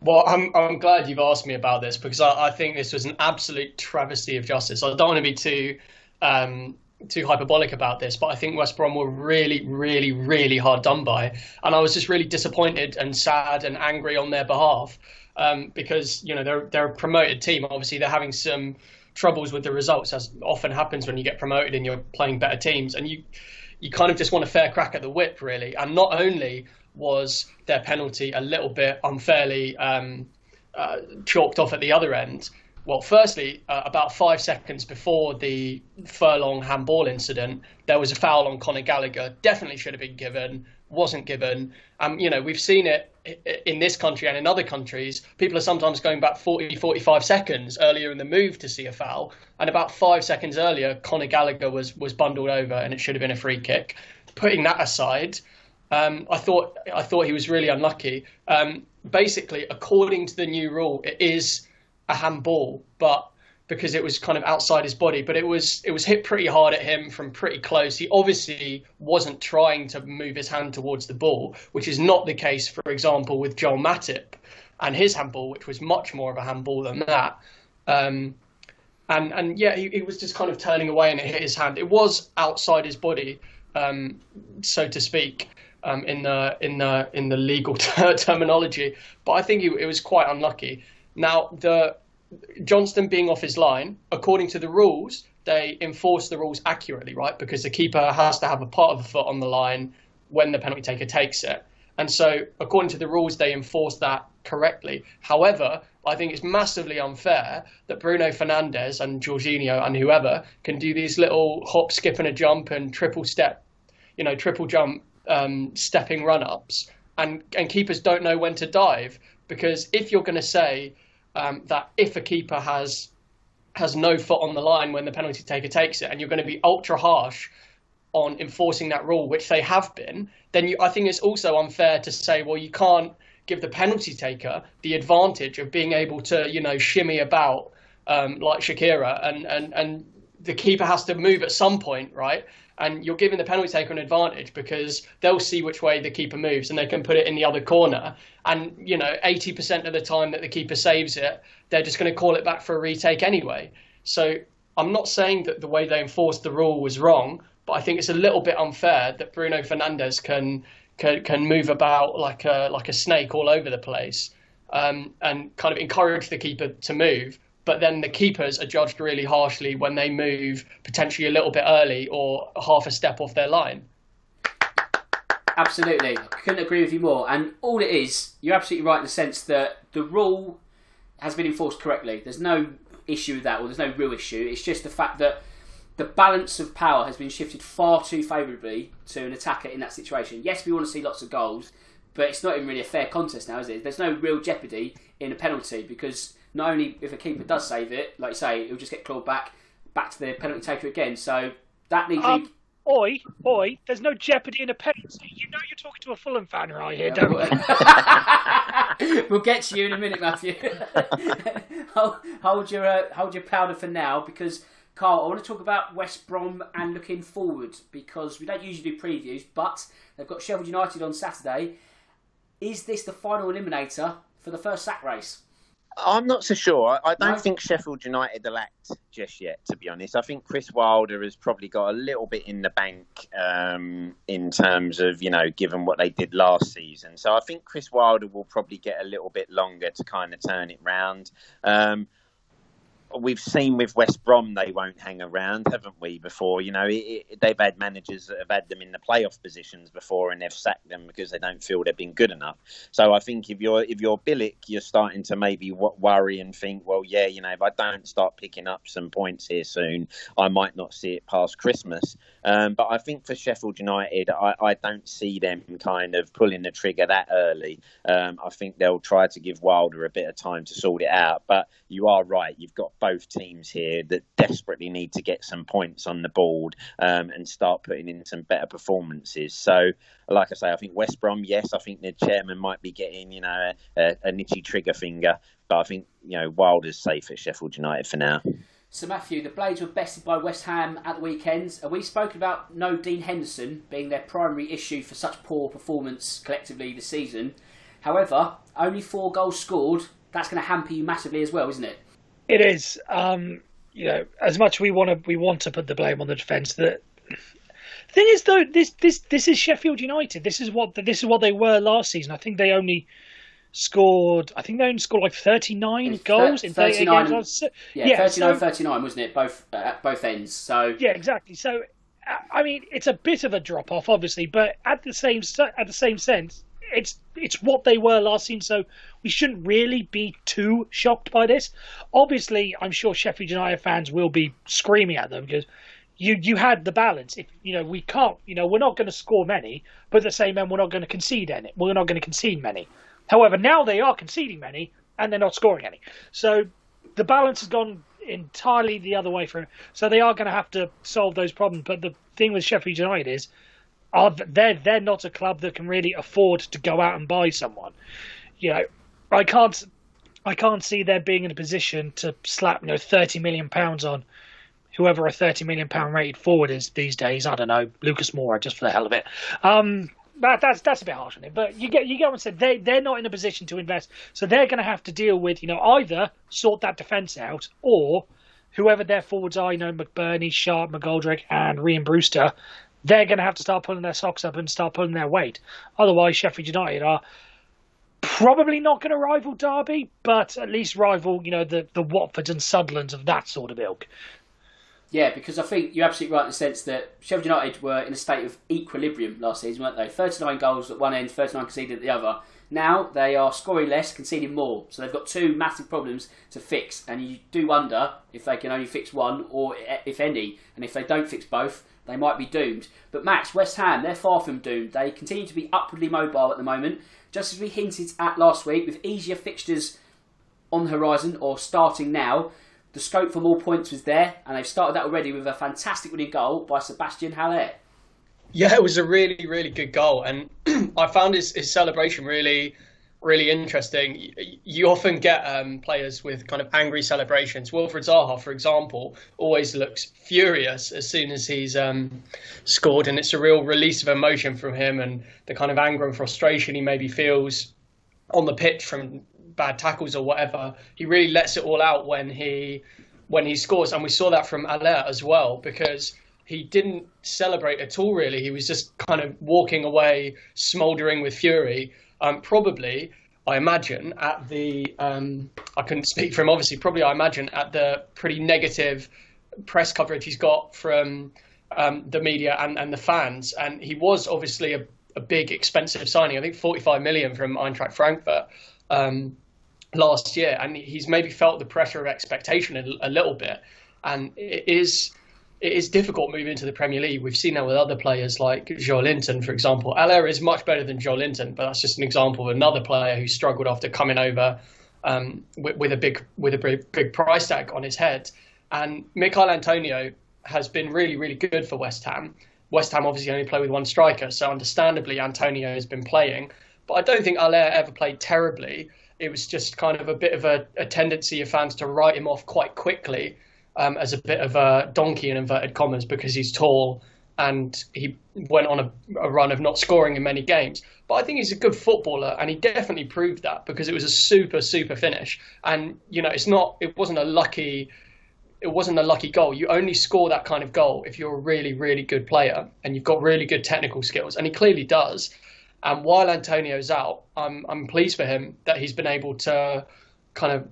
Well, I'm, I'm glad you've asked me about this because I, I think this was an absolute travesty of justice. I don't want to be too um, too hyperbolic about this, but I think West Brom were really, really, really hard done by, and I was just really disappointed and sad and angry on their behalf um, because you know they're they're a promoted team. Obviously, they're having some troubles with the results, as often happens when you get promoted and you're playing better teams, and you you kind of just want a fair crack at the whip, really. And not only was their penalty a little bit unfairly um, uh, chalked off at the other end. Well, firstly, uh, about five seconds before the Furlong handball incident, there was a foul on Conor Gallagher. Definitely should have been given wasn't given. Um, you know, we've seen it in this country and in other countries. People are sometimes going back 40, 45 seconds earlier in the move to see a foul, and about five seconds earlier, Conor Gallagher was was bundled over, and it should have been a free kick. Putting that aside, um, I thought I thought he was really unlucky. Um, basically, according to the new rule, it is a handball, but because it was kind of outside his body, but it was it was hit pretty hard at him from pretty close. He obviously wasn't trying to move his hand towards the ball, which is not the case, for example, with Joel Matip and his handball, which was much more of a handball than that. Um, and and yeah, he, he, was just kind of turning away and it hit his hand. It was outside his body, um, so to speak. Um, in the in the in the legal terminology, but I think it was quite unlucky. Now the Johnstone being off his line, according to the rules, they enforce the rules accurately, right? Because the keeper has to have a part of a foot on the line when the penalty taker takes it. And so, according to the rules, they enforce that correctly. However, I think it's massively unfair that Bruno Fernandes and Jorginho and whoever can do these little hop, skip, and a jump and triple step, you know, triple jump um, stepping run ups, and, and keepers don't know when to dive. Because if you're going to say, um, that if a keeper has has no foot on the line when the penalty taker takes it, and you're going to be ultra harsh on enforcing that rule, which they have been, then you, I think it's also unfair to say, well, you can't give the penalty taker the advantage of being able to, you know, shimmy about um, like Shakira and, and, and the keeper has to move at some point, right? And you're giving the penalty taker an advantage because they'll see which way the keeper moves and they can put it in the other corner. And, you know, 80% of the time that the keeper saves it, they're just going to call it back for a retake anyway. So I'm not saying that the way they enforced the rule was wrong, but I think it's a little bit unfair that Bruno Fernandes can can, can move about like a like a snake all over the place um, and kind of encourage the keeper to move. But then the keepers are judged really harshly when they move potentially a little bit early or half a step off their line. Absolutely, I couldn't agree with you more. And all it is, you're absolutely right in the sense that the rule has been enforced correctly. There's no issue with that, or there's no real issue. It's just the fact that the balance of power has been shifted far too favourably to an attacker in that situation. Yes, we want to see lots of goals, but it's not even really a fair contest now, is it? There's no real jeopardy in a penalty because not only if a keeper does save it, like you say, it'll just get clawed back back to the penalty taker again. So that needs. Um, oi, oi! There's no jeopardy in a penalty. You know you're talking to a Fulham fan right here, don't you? we'll get to you in a minute, Matthew. hold, hold your uh, hold your powder for now because Carl, I want to talk about West Brom and looking forward because we don't usually do previews, but they've got Sheffield United on Saturday. Is this the final eliminator for the first sack race? I'm not so sure. I don't no. think Sheffield United will act just yet, to be honest. I think Chris Wilder has probably got a little bit in the bank um, in terms of, you know, given what they did last season. So I think Chris Wilder will probably get a little bit longer to kind of turn it round. Um, we've seen with West Brom they won't hang around, haven't we? Before you know, it, it, they've had managers that have had them in the playoff positions before, and they've sacked them because they don't feel they've been good enough. So I think if you're if you're Bilic, you're starting to maybe worry and think, well, yeah, you know, if I don't start picking up some points here soon, I might not see it past Christmas. Um, but I think for Sheffield United, I, I, don't see them kind of pulling the trigger that early. Um, I think they'll try to give Wilder a bit of time to sort it out. But you are right, you've got both teams here that desperately need to get some points on the board um, and start putting in some better performances. So, like I say, I think West Brom, yes, I think the chairman might be getting, you know, a, a nitty trigger finger, but I think, you know, Wilder's safe at Sheffield United for now. So, Matthew, the Blades were bested by West Ham at the weekend. We spoken about no Dean Henderson being their primary issue for such poor performance collectively this season. However, only four goals scored. That's going to hamper you massively as well, isn't it? It is. Um, you know, as much we want to we want to put the blame on the defence. The thing is, though, this this this is Sheffield United. This is what this is what they were last season. I think they only scored. I think they only scored like thirty nine goals in thirty nine games. Yeah, yeah 39, so, 39, wasn't it? Both uh, at both ends. So yeah, exactly. So I mean, it's a bit of a drop off, obviously, but at the same at the same sense, it's it's what they were last season, so we shouldn't really be too shocked by this. Obviously, I'm sure Sheffield United fans will be screaming at them because you you had the balance. If you know we can't, you know, we're not going to score many, but at the same time, we're not going to concede any. We're not going to concede many. However, now they are conceding many and they're not scoring any. So the balance has gone entirely the other way for them. So they are going to have to solve those problems. But the thing with Sheffield United is are they're they're not a club that can really afford to go out and buy someone. You know, I can't I can't see them being in a position to slap you know thirty million pounds on whoever a thirty million pound rated forward is these days. I don't know Lucas Moura just for the hell of it. Um, that, that's that's a bit harsh on it, but you get you get what I said. They they're not in a position to invest, so they're going to have to deal with you know either sort that defence out or whoever their forwards are, you know McBurnie, Sharp, McGoldrick, and Rhian Brewster they're going to have to start pulling their socks up and start pulling their weight. Otherwise, Sheffield United are probably not going to rival Derby, but at least rival, you know, the, the Watfords and Sunderlands of that sort of ilk. Yeah, because I think you're absolutely right in the sense that Sheffield United were in a state of equilibrium last season, weren't they? 39 goals at one end, 39 conceded at the other. Now they are scoring less, conceding more. So they've got two massive problems to fix, and you do wonder if they can only fix one or if any. And if they don't fix both, they might be doomed. But Max, West Ham, they're far from doomed. They continue to be upwardly mobile at the moment, just as we hinted at last week, with easier fixtures on the horizon or starting now. The scope for more points was there, and they've started that already with a fantastic winning goal by Sebastian Haller. Yeah, it was a really, really good goal, and I found his, his celebration really really interesting. You often get um, players with kind of angry celebrations. Wilfried Zaha, for example, always looks furious as soon as he's um, scored, and it's a real release of emotion from him and the kind of anger and frustration he maybe feels on the pitch from bad tackles or whatever. He really lets it all out when he when he scores, and we saw that from Haller as well because he didn't celebrate at all. Really, he was just kind of walking away, smouldering with fury um, probably, I imagine, at the um, I couldn't speak for him. Obviously, probably I imagine at the pretty negative press coverage he's got from um, the media and, and the fans. And he was obviously a, a, big, expensive signing. I think 45 million from Eintracht Frankfurt um, last year, and he's maybe felt the pressure of expectation a, a little bit. And it is it is difficult moving into the Premier League. We've seen that with other players like Joelinton, for example. Haller is much better than Joelinton, but that's just an example of another player who struggled after coming over um, with, with, a big with a big, big price tag on his head. And Michail Antonio has been really, really good for West Ham. West Ham obviously only play with one striker, so understandably Antonio has been playing. But I don't think Haller ever played terribly. It was just kind of a bit of a, a tendency of fans to write him off quite quickly um, as a bit of a donkey in inverted commas because he's tall and he went on a, a, run of not scoring in many games. But I think he's a good footballer, and he definitely proved that because it was a super, super finish. And you know, it's not, it wasn't a lucky, it wasn't a lucky goal. You only score that kind of goal if you're a really, really good player and you've got really good technical skills, and he clearly does. And while Antonio's out, I'm I'm pleased for him that he's been able to kind of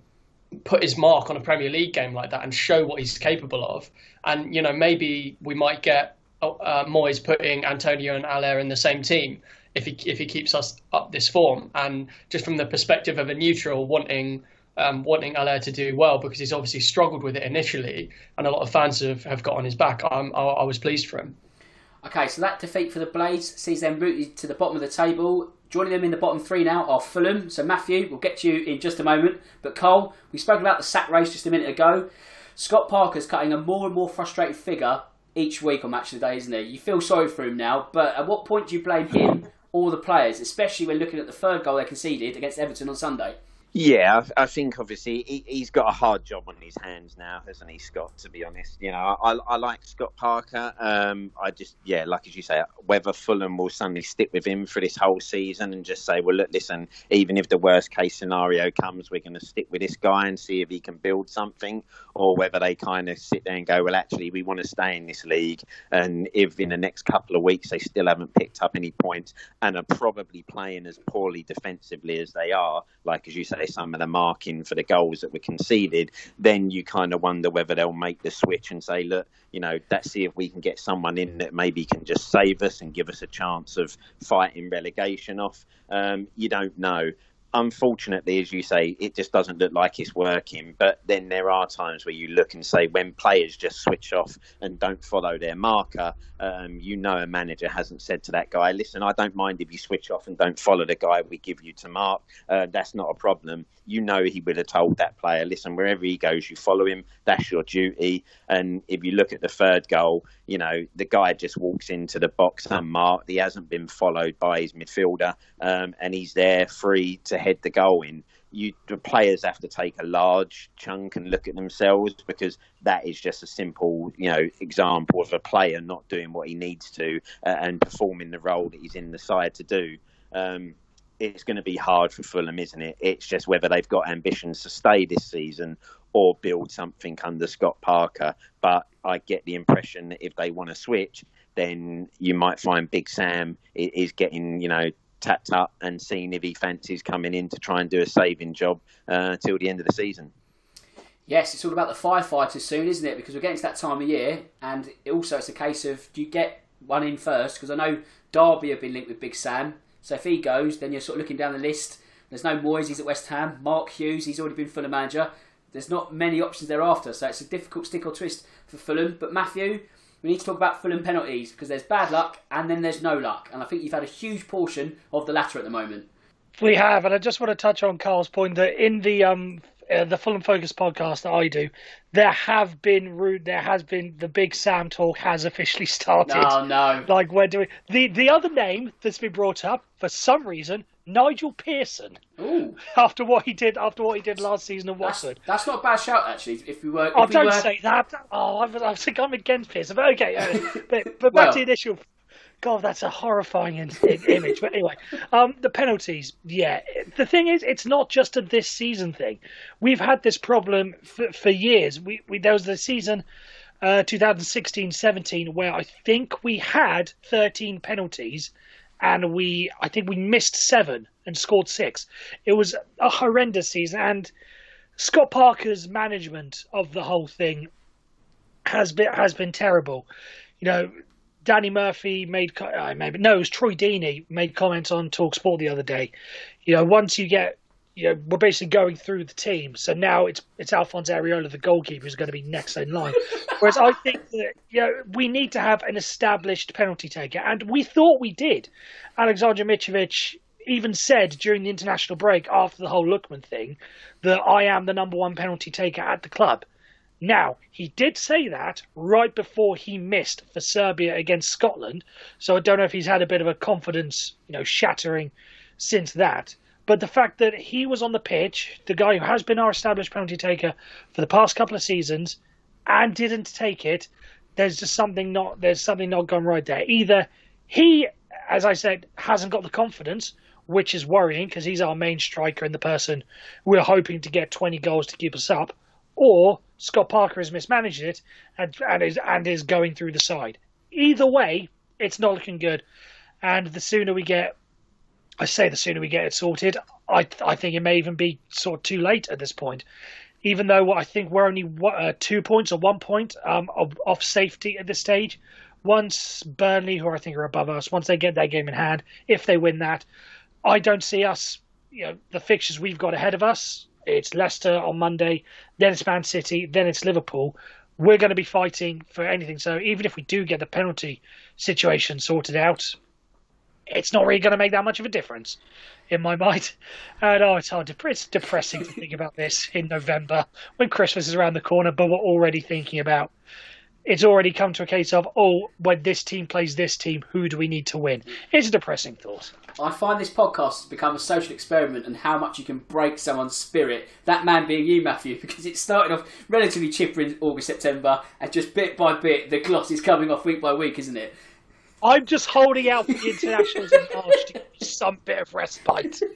put his mark on a Premier League game like that and show what he's capable of. And you know, maybe we might get uh, Moyes putting Antonio and Haller in the same team if he if he keeps us up this form. And just from the perspective of a neutral wanting. Um, wanting Haller to do well because he's obviously struggled with it initially, and a lot of fans have, have got on his back. I, I was pleased for him. Okay, so that defeat for the Blades sees them rooted to the bottom of the table. Joining them in the bottom three now are Fulham. So Matthew, we'll get to you in just a moment. But Cole, we spoke about the sack race just a minute ago. Scott Parker's cutting a more and more frustrated figure each week on Match of the Day, isn't he? You feel sorry for him now, but at what point do you blame him or the players, especially when looking at the third goal they conceded against Everton on Sunday? Yeah, I, think obviously he, has got a hard job on his hands now, hasn't he, Scott? To be honest, you know, I, I like Scott Parker. Um, I just, yeah, like as you say, whether Fulham will suddenly stick with him for this whole season and just say, well, look, listen, even if the worst case scenario comes, we're going to stick with this guy and see if he can build something, or whether they kind of sit there and go, well, actually, we want to stay in this league, and if in the next couple of weeks they still haven't picked up any points and are probably playing as poorly defensively as they are, like as you say some of the marking for the goals that were conceded, then you kind of wonder whether they'll make the switch and say, look, you know, let's see if we can get someone in that maybe can just save us and give us a chance of fighting relegation off. Um, you don't know unfortunately, as you say, it just doesn't look like it's working. But then there are times where you look and say, when players just switch off and don't follow their marker, um, you know a manager hasn't said to that guy, listen, I don't mind if you switch off and don't follow the guy we give you to mark. Uh, that's not a problem. You know he would have told that player, listen, wherever he goes, you follow him. That's your duty. And if you look at the third goal, you know, the guy just walks into the box unmarked. He hasn't been followed by his midfielder, um, and he's there free to head the goal in. You, the players have to take a large chunk and look at themselves because that is just a simple, you know, example of a player not doing what he needs to uh, and performing the role that he's in the side to do. Um, it's going to be hard for Fulham, isn't it? It's just whether they've got ambitions to stay this season or build something under Scott Parker. But I get the impression that if they want to switch, then you might find Big Sam is getting, you know, tapped up and seeing if he fancies coming in to try and do a saving job uh, till the end of the season. Yes, it's all about the firefighters soon, isn't it? Because we're getting to that time of year, and also it's a case of do you get one in first? Because I know Derby have been linked with Big Sam, so if he goes, then you're sort of looking down the list. There's no Moyes, at West Ham. Mark Hughes, he's already been Fulham manager. There's not many options thereafter, so it's a difficult stick or twist for Fulham. But Matthew, we need to talk about Fulham penalties because there's bad luck and then there's no luck, and I think you've had a huge portion of the latter at the moment. We have, and I just want to touch on Carl's point that in the um uh, the Fulham Focus podcast that I do, there have been rude. There has been the big Sam talk has officially started. No, no. Like we're doing the the other name that's been brought up for some reason Nigel Pearson. Ooh. After what he did, after what he did last season at That's, Watford. that's not a bad shout, actually. If we were, if Oh, we don't were, say that. Oh, I, I think I'm against Pearson. But okay, uh, but, but back to the initial. God, that's a horrifying in, in, image. But anyway, um, the penalties. Yeah, the thing is, it's not just a this season thing. We've had this problem for, for years. We, we there was the season. Uh, 2016-17 where I think we had 13 penalties and we I think we missed 7 and scored 6. It was a horrendous season and Scott Parker's management of the whole thing has been has been terrible. You know, Danny Murphy made co- uh, maybe no, it was Troy Deeney made comments on Talksport the other day. You know, once you get you know, we're basically going through the team. So now it's it's Alphonse Areola, the goalkeeper, who's going to be next in line. Whereas I think that you know we need to have an established penalty taker, and we thought we did. Alexander Mitrovic even said during the international break after the whole Lookman thing that I am the number one penalty taker at the club. Now, he did say that right before he missed for Serbia against Scotland, so I don't know if he's had a bit of a confidence, you know, shattering since that. But the fact that he was on the pitch, the guy who has been our established penalty taker for the past couple of seasons, and didn't take it, there's just something not there's something not gone right there. Either he, as I said, hasn't got the confidence, which is worrying because he's our main striker and the person we're hoping to get 20 goals to keep us up, or Scott Parker has mismanaged it and, and is and is going through the side. Either way, it's not looking good. And the sooner we get, I say the sooner we get it sorted, I I think it may even be sort of too late at this point. Even though I think we're only uh, two points or one point um, off safety at this stage. Once Burnley, who I think are above us, once they get their game in hand, if they win that, I don't see us. You know, the fixtures we've got ahead of us. It's Leicester on Monday, then it's Man City, then it's Liverpool. We're going to be fighting for anything. So even if we do get the penalty situation sorted out, it's not really going to make that much of a difference in my mind. And oh, it's hard to, it's depressing to think about this in November when Christmas is around the corner, but we're already thinking about it's already come to a case of oh, when this team plays this team, who do we need to win? It's a depressing thought. I find this podcast has become a social experiment and how much you can break someone's spirit. That man being you, Matthew, because it started off relatively chipper in August, September, and just bit by bit, the gloss is coming off week by week, isn't it? I'm just holding out for the internationals in March to give me some bit of respite.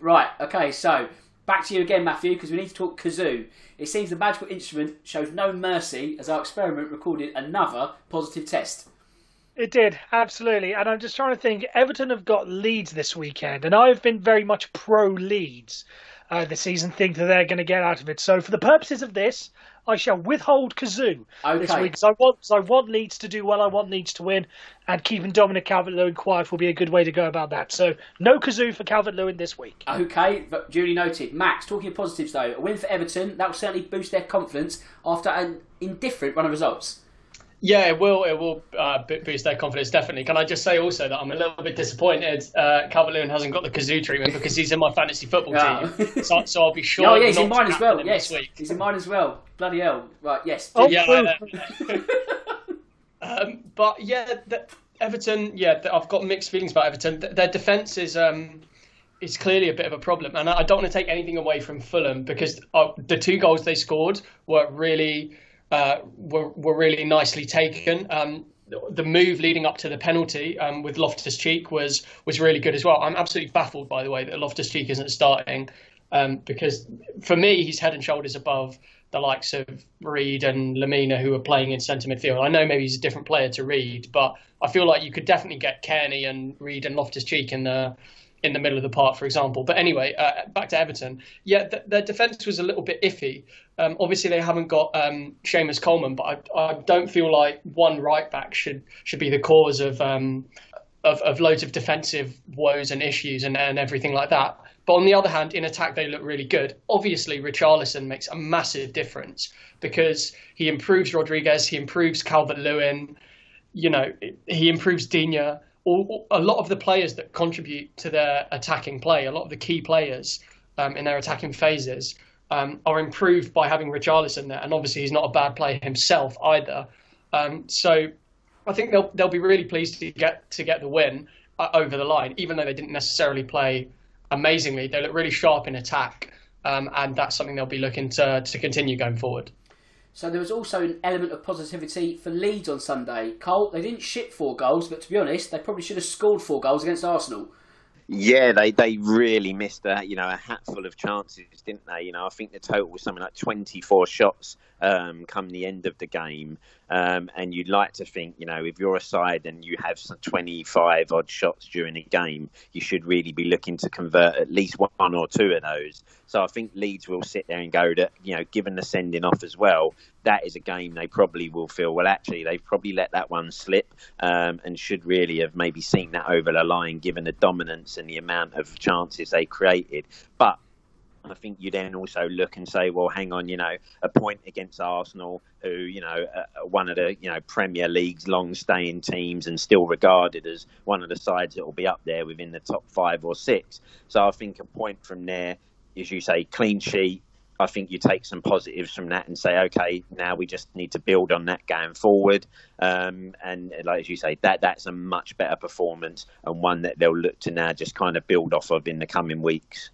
Right, okay, so back to you again, Matthew, because we need to talk kazoo. It seems the magical instrument shows no mercy as our experiment recorded another positive test. It did, absolutely. And I'm just trying to think. Everton have got Leeds this weekend, and I've been very much pro Leeds uh, this season, think that they're going to get out of it. So, for the purposes of this, I shall withhold Kazoo this week because I want, 'cause I want Leeds to do well. I want Leeds to win, and keeping Dominic Calvert-Lewin quiet will be a good way to go about that. So, no Kazoo for Calvert-Lewin this week. Okay, but duly noted. Max, talking of positives though, a win for Everton, that will certainly boost their confidence after an indifferent run of results. Yeah, it will. It will uh, boost their confidence definitely. Can I just say also that I'm a little bit disappointed uh, Calvert-Lewin hasn't got the kazoo treatment because he's in my fantasy football Yeah. team. So, so I'll be sure. oh yeah, he's in mine as well. captain Yes, he's in mine as well. Bloody hell! Right, yes. Oh, Yeah. I know. um, but yeah, the, Everton. Yeah, the, I've got mixed feelings about Everton. Th- Their defence is um, is clearly a bit of a problem, and I I don't want to take anything away from Fulham because uh, the two goals they scored were really uh, were were really nicely taken. Um, the move leading up to the penalty um, with Loftus Cheek was was really good as well. I'm absolutely baffled by the way that Loftus Cheek isn't starting um, because for me he's head and shoulders above the likes of Reed and Lemina who are playing in centre midfield. I know maybe he's a different player to Reed, but I feel like you could definitely get Cairney and Reed and Loftus Cheek in the in the middle of the park, for example. But anyway, uh, back to Everton. Yeah, th- their defence was a little bit iffy. Um, obviously, they haven't got um, Seamus Coleman, but I, I don't feel like one right back should should be the cause of um, of, of loads of defensive woes and issues and, and everything like that. But on the other hand, in attack, they look really good. Obviously, Richarlison makes a massive difference because he improves Rodriguez, he improves Calvert Lewin, you know, he improves Digne. All, a lot of the players that contribute to their attacking play, a lot of the key players um, in their attacking phases, um, are improved by having Richarlison there. And obviously, he's not a bad player himself either. Um, so I think they'll they'll be really pleased to get to get the win. uh, over the line, even though they didn't necessarily play amazingly. They look really sharp in attack, um, and that's something they'll be looking to to continue going forward. So there was also an element of positivity for Leeds on Sunday. Cole, they didn't ship four goals, but to be honest, they probably should have scored four goals against Arsenal. Yeah, they, they really missed a you know a hatful of chances, didn't they? You know, I think the total was something like 24 shots um, come the end of the game, um, and you'd like to think you know if you're a side and you have some 25 odd shots during a game, you should really be looking to convert at least one or two of those. So I think Leeds will sit there and go that you know, given the sending off as well, that is a game they probably will feel well. Actually, they've probably let that one slip um, and should really have maybe seen that over the line, given the dominance and the amount of chances they created. But I think you then also look and say, well, hang on, you know, a point against Arsenal, who, you know, uh, one of the, you know, Premier League's long-staying teams and still regarded as one of the sides that will be up there within the top five or six. So I think a point from there, as you say, clean sheet, I think you take some positives from that and say, okay, now we just need to build on that going forward. Um, and like as you say, that that's a much better performance and one that they'll look to now just kind of build off of in the coming weeks.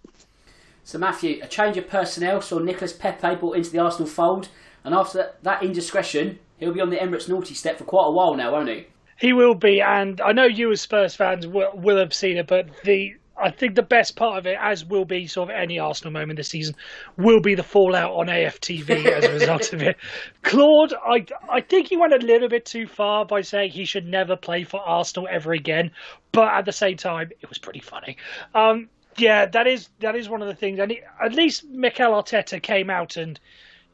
So Matthew, a change of personnel saw Nicolas Pepe brought into the Arsenal fold, and after that, indiscretion, he'll be on the Emirates naughty step for quite a while now, won't he? He will be, and I know you as Spurs fans will, will have seen it, but the I think the best part of it, as will be sort of any Arsenal moment this season, will be the fallout on AFTV as a result of it. Claude, I I think he went a little bit too far by saying he should never play for Arsenal ever again, but at the same time, it was pretty funny. Um, yeah, that is that is one of the things, and he, at least Mikel Arteta came out and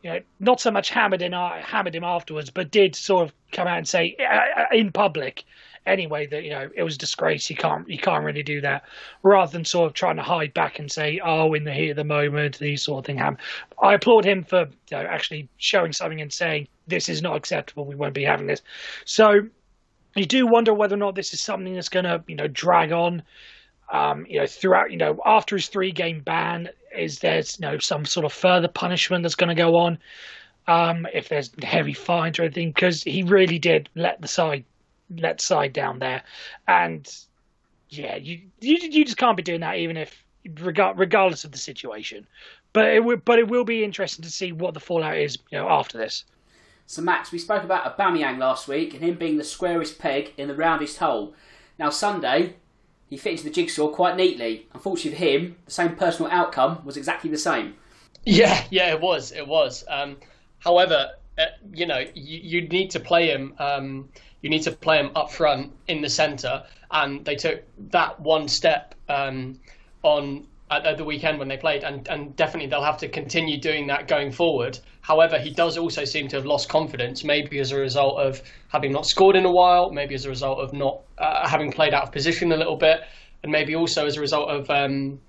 you know, not so much hammered him hammered him afterwards, but did sort of come out and say uh, uh, in public anyway that you know it was disgrace. You can't you can't really do that, rather than sort of trying to hide back and say, oh, in the heat of the moment, these sort of thing happen. I applaud him for you know, actually showing something and saying this is not acceptable. We won't be having this. So you do wonder whether or not this is something that's going to you know drag on. Um, you know, throughout, you know, after his three game ban, is there, you know, some sort of further punishment that's going to go on? Um, if there's heavy fines or anything, because he really did let the side let side down there, and yeah, you, you you just can't be doing that, even if regardless of the situation. But it will, but it will be interesting to see what the fallout is, you know, after this. So Max, we spoke about Aubameyang last week and him being the squarest peg in the roundest hole. Now Sunday, he fitted the jigsaw quite neatly. Unfortunately for him, the same personal outcome was exactly the same. Yeah, yeah, it was, it was. Um, however, uh, you know, you, you, need to play him. Um, you need to play him up front in the centre, and they took that one step um, on at, at, the weekend when they played, and, and definitely they'll have to continue doing that going forward. However, he does also seem to have lost confidence, maybe as a result of having not scored in a while, maybe as a result of not uh, having played out of position a little bit, and maybe also as a result of um,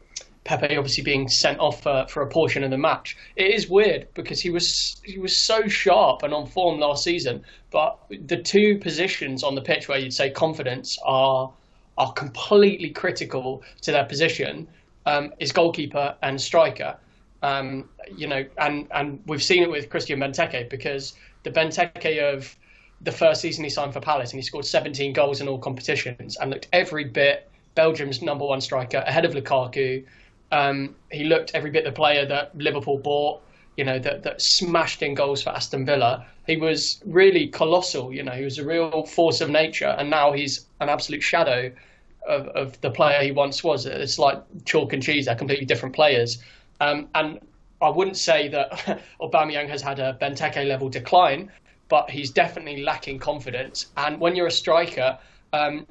Pepe obviously being sent off for, for a portion of the match. It is weird because he was he was so sharp and on form last season, but the two positions on the pitch where you'd say confidence are are completely critical to their position um, is goalkeeper and striker. Um, you know, and and we've seen it with Christian Benteke because the Benteke of the first season he signed for Palace and he scored 17 goals in all competitions and looked every bit Belgium's number one striker ahead of Lukaku um, he looked every bit the player that Liverpool bought, you know, that, that smashed in goals for Aston Villa. He was really colossal, you know, he was a real force of nature, and now he's an absolute shadow of, of the player he once was. It's like chalk and cheese, they're completely different players. Um, and I wouldn't say that Aubameyang has had a Benteke level decline, but he's definitely lacking confidence. And when you're a striker, um,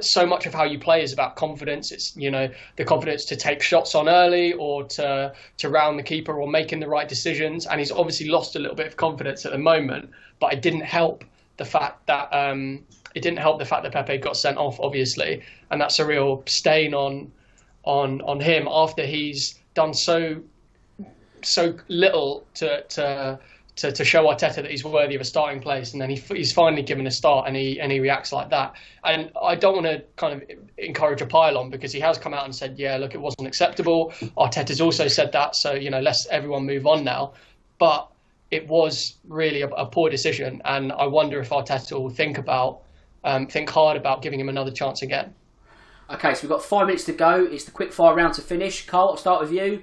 so much of how you play is about confidence. It's you know the confidence to take shots on early or to to round the keeper or making the right decisions. And he's obviously lost a little bit of confidence at the moment. But it didn't help the fact that um, it didn't help the fact that Pepe got sent off, obviously, and that's a real stain on on on him after he's done so so little to to to, to show Arteta that he's worthy of a starting place, and then he, he's finally given a start, and he and he reacts like that. And I don't want to kind of encourage a pile on because he has come out and said, yeah, look, it wasn't acceptable. Arteta's also said that, so you know, let's everyone move on now. But it was really a, a poor decision, and I wonder if Arteta will think about um, think hard about giving him another chance again. Okay, so we've got five minutes to go. It's the quick fire round to finish. Carl, I'll start with you.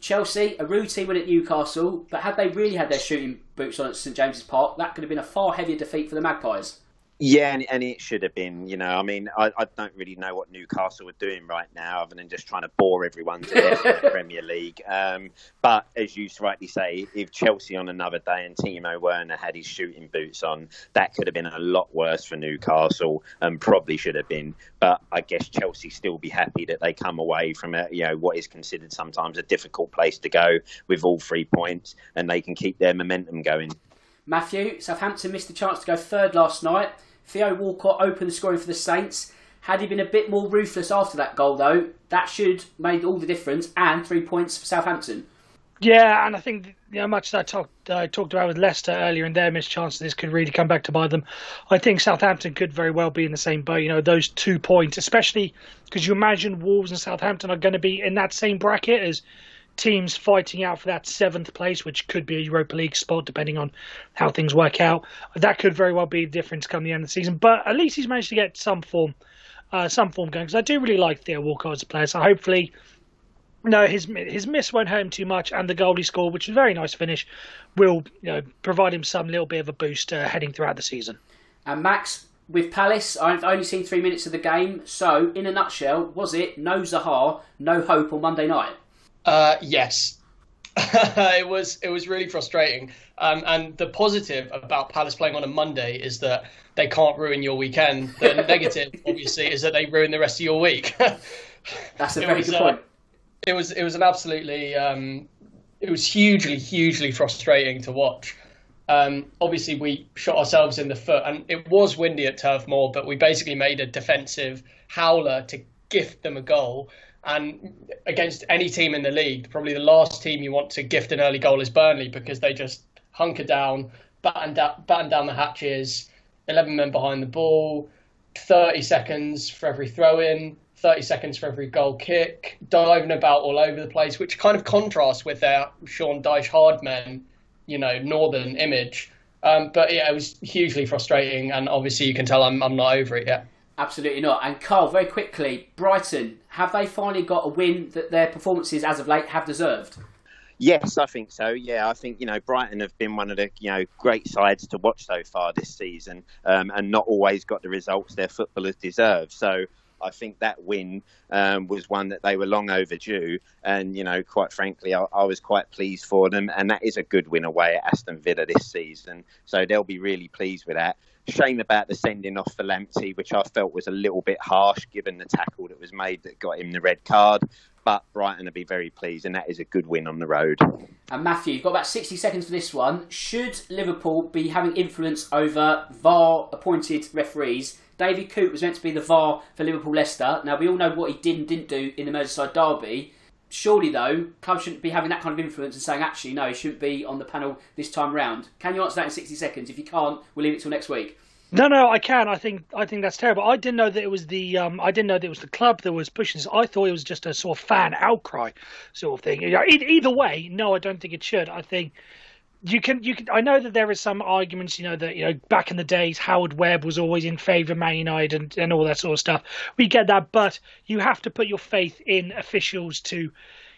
Chelsea, a routine win at Newcastle, but had they really had their shooting boots on at St James's Park, that could have been a far heavier defeat for the Magpies. Yeah, and, and, it should have been. You know, I mean, I, I, don't really know what Newcastle are doing right now, other than just trying to bore everyone to death in the Premier League. Um, but as you rightly say, if Chelsea on another day and Timo Werner had his shooting boots on, that could have been a lot worse for Newcastle, and probably should have been. But I guess Chelsea still be happy that they come away from a, you know what is considered sometimes a difficult place to go with all three points, and they can keep their momentum going. Matthew, Southampton missed the chance to go third last night. Theo Walcott opened the scoring for the Saints. Had he been a bit more ruthless after that goal, though, that should made all the difference. And three points for Southampton. Yeah, and I think you know, much as I talked I talked about with Leicester earlier and their missed chances, this could really come back to bite them. I think Southampton could very well be in the same boat. You know, those two points, especially because you imagine Wolves and Southampton are going to be in that same bracket as teams fighting out for that seventh place, which could be a Europa League spot depending on how things work out. That could very well be the difference come the end of the season. But at least he's managed to get some form, uh, some form going. Because I do really like Theo Walcott as a player. So hopefully, no, his his miss won't hurt him too much, and the goal he scored, which was a very nice finish, will you know provide him some little bit of a boost uh, heading throughout the season. And Max, with Palace, I've only seen three minutes of the game. So, in a nutshell, was it no Zaha, no hope on Monday night? Uh, yes, it was it was really frustrating. Um, and the positive about Palace playing on a Monday is that they can't ruin your weekend. The negative, obviously, is that they ruin the rest of your week. That's a very was, good point. Uh, it was it was an absolutely um, it was hugely hugely frustrating to watch. Um, obviously, we shot ourselves in the foot, and it was windy at Turf Moor, but we basically made a defensive howler to gift them a goal. And against any team in the league, probably the last team you want to gift an early goal is Burnley because they just hunker down, batten, da- batten down the hatches, 11 men behind the ball, 30 seconds for every throw in, 30 seconds for every goal kick, diving about all over the place, which kind of contrasts with their Sean Dyche hard men, you know, northern image. Um, but yeah, it was hugely frustrating, and obviously you can tell I'm, I'm not over it yet. Absolutely not. And Carl, very quickly, Brighton, have they finally got a win that their performances as of late have deserved? Yes, I think so. Yeah, I think you know Brighton have been one of the you know great sides to watch so far this season, um, and not always got the results their footballers deserve. So I think that win um, was one that they were long overdue, and you know, quite frankly, I, I, was quite pleased for them, and that is a good win away at Aston Villa this season. So they'll be really pleased with that. Shame about the sending off for Lamptey, which I felt was a little bit harsh given the tackle that was made that got him the red card. But Brighton will be very pleased, and that is a good win on the road. And Matthew, you've got about 60 seconds for this one. Should Liverpool be having influence over VAR appointed referees? David Coote was meant to be the VAR for Liverpool Leicester. Now, we all know what he did and didn't do in the Merseyside derby. Surely, though, clubs shouldn't be having that kind of influence and saying, actually, no, he shouldn't be on the panel this time round. Can you answer that in 60 seconds? If you can't, we'll leave it till next week. No, no, I can. I think I think that's terrible. I didn't know that it was the um, I didn't know that it was the club that was pushing this. I thought it was just a sort of fan outcry sort of thing. Either way, no, I don't think it should. I think you can you can I know that there is some arguments, you know, that you know back in the days Howard Webb was always in favour of Man United and, and all that sort of stuff. We get that, but you have to put your faith in officials to,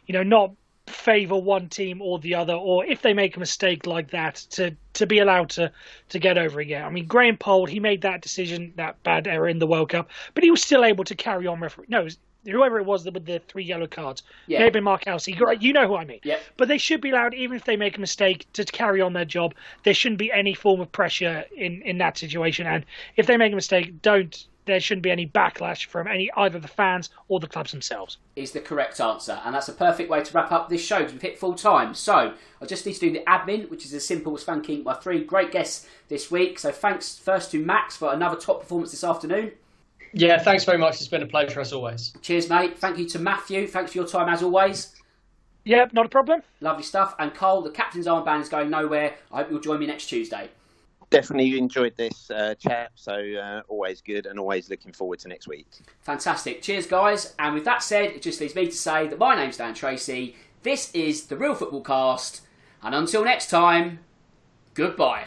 you know, not favour one team or the other, or if they make a mistake like that, to to be allowed to to get over again. I mean, Graham Poll, he made that decision, that bad error in the World Cup, but he was still able to carry on referee. No, whoever it was with the three yellow cards. Yeah. Maybe Mark Halsey. You know who I mean. Yep. But they should be allowed, even if they make a mistake, to carry on their job. There shouldn't be any form of pressure in, in that situation. And if they make a mistake, don't. There shouldn't be any backlash from any either the fans or the clubs themselves. Is the correct answer, and that's a perfect way to wrap up this show. Because we've hit full time, so I just need to do the admin, which is as simple as thanking my three great guests this week. So thanks first to Max for another top performance this afternoon. Yeah, thanks very much. It's been a pleasure as always. Cheers, mate. Thank you to Matthew. Thanks for your time as always. Yep, not a problem. Lovely stuff. And Cole, the captain's armband is going nowhere. I hope you'll join me next Tuesday. Definitely enjoyed this uh, chat, so uh, always good and always looking forward to next week. Fantastic. Cheers, guys. And with that said, it just leaves me to say that my name's Dan Tracy. This is the Real Football Cast. And until next time, goodbye.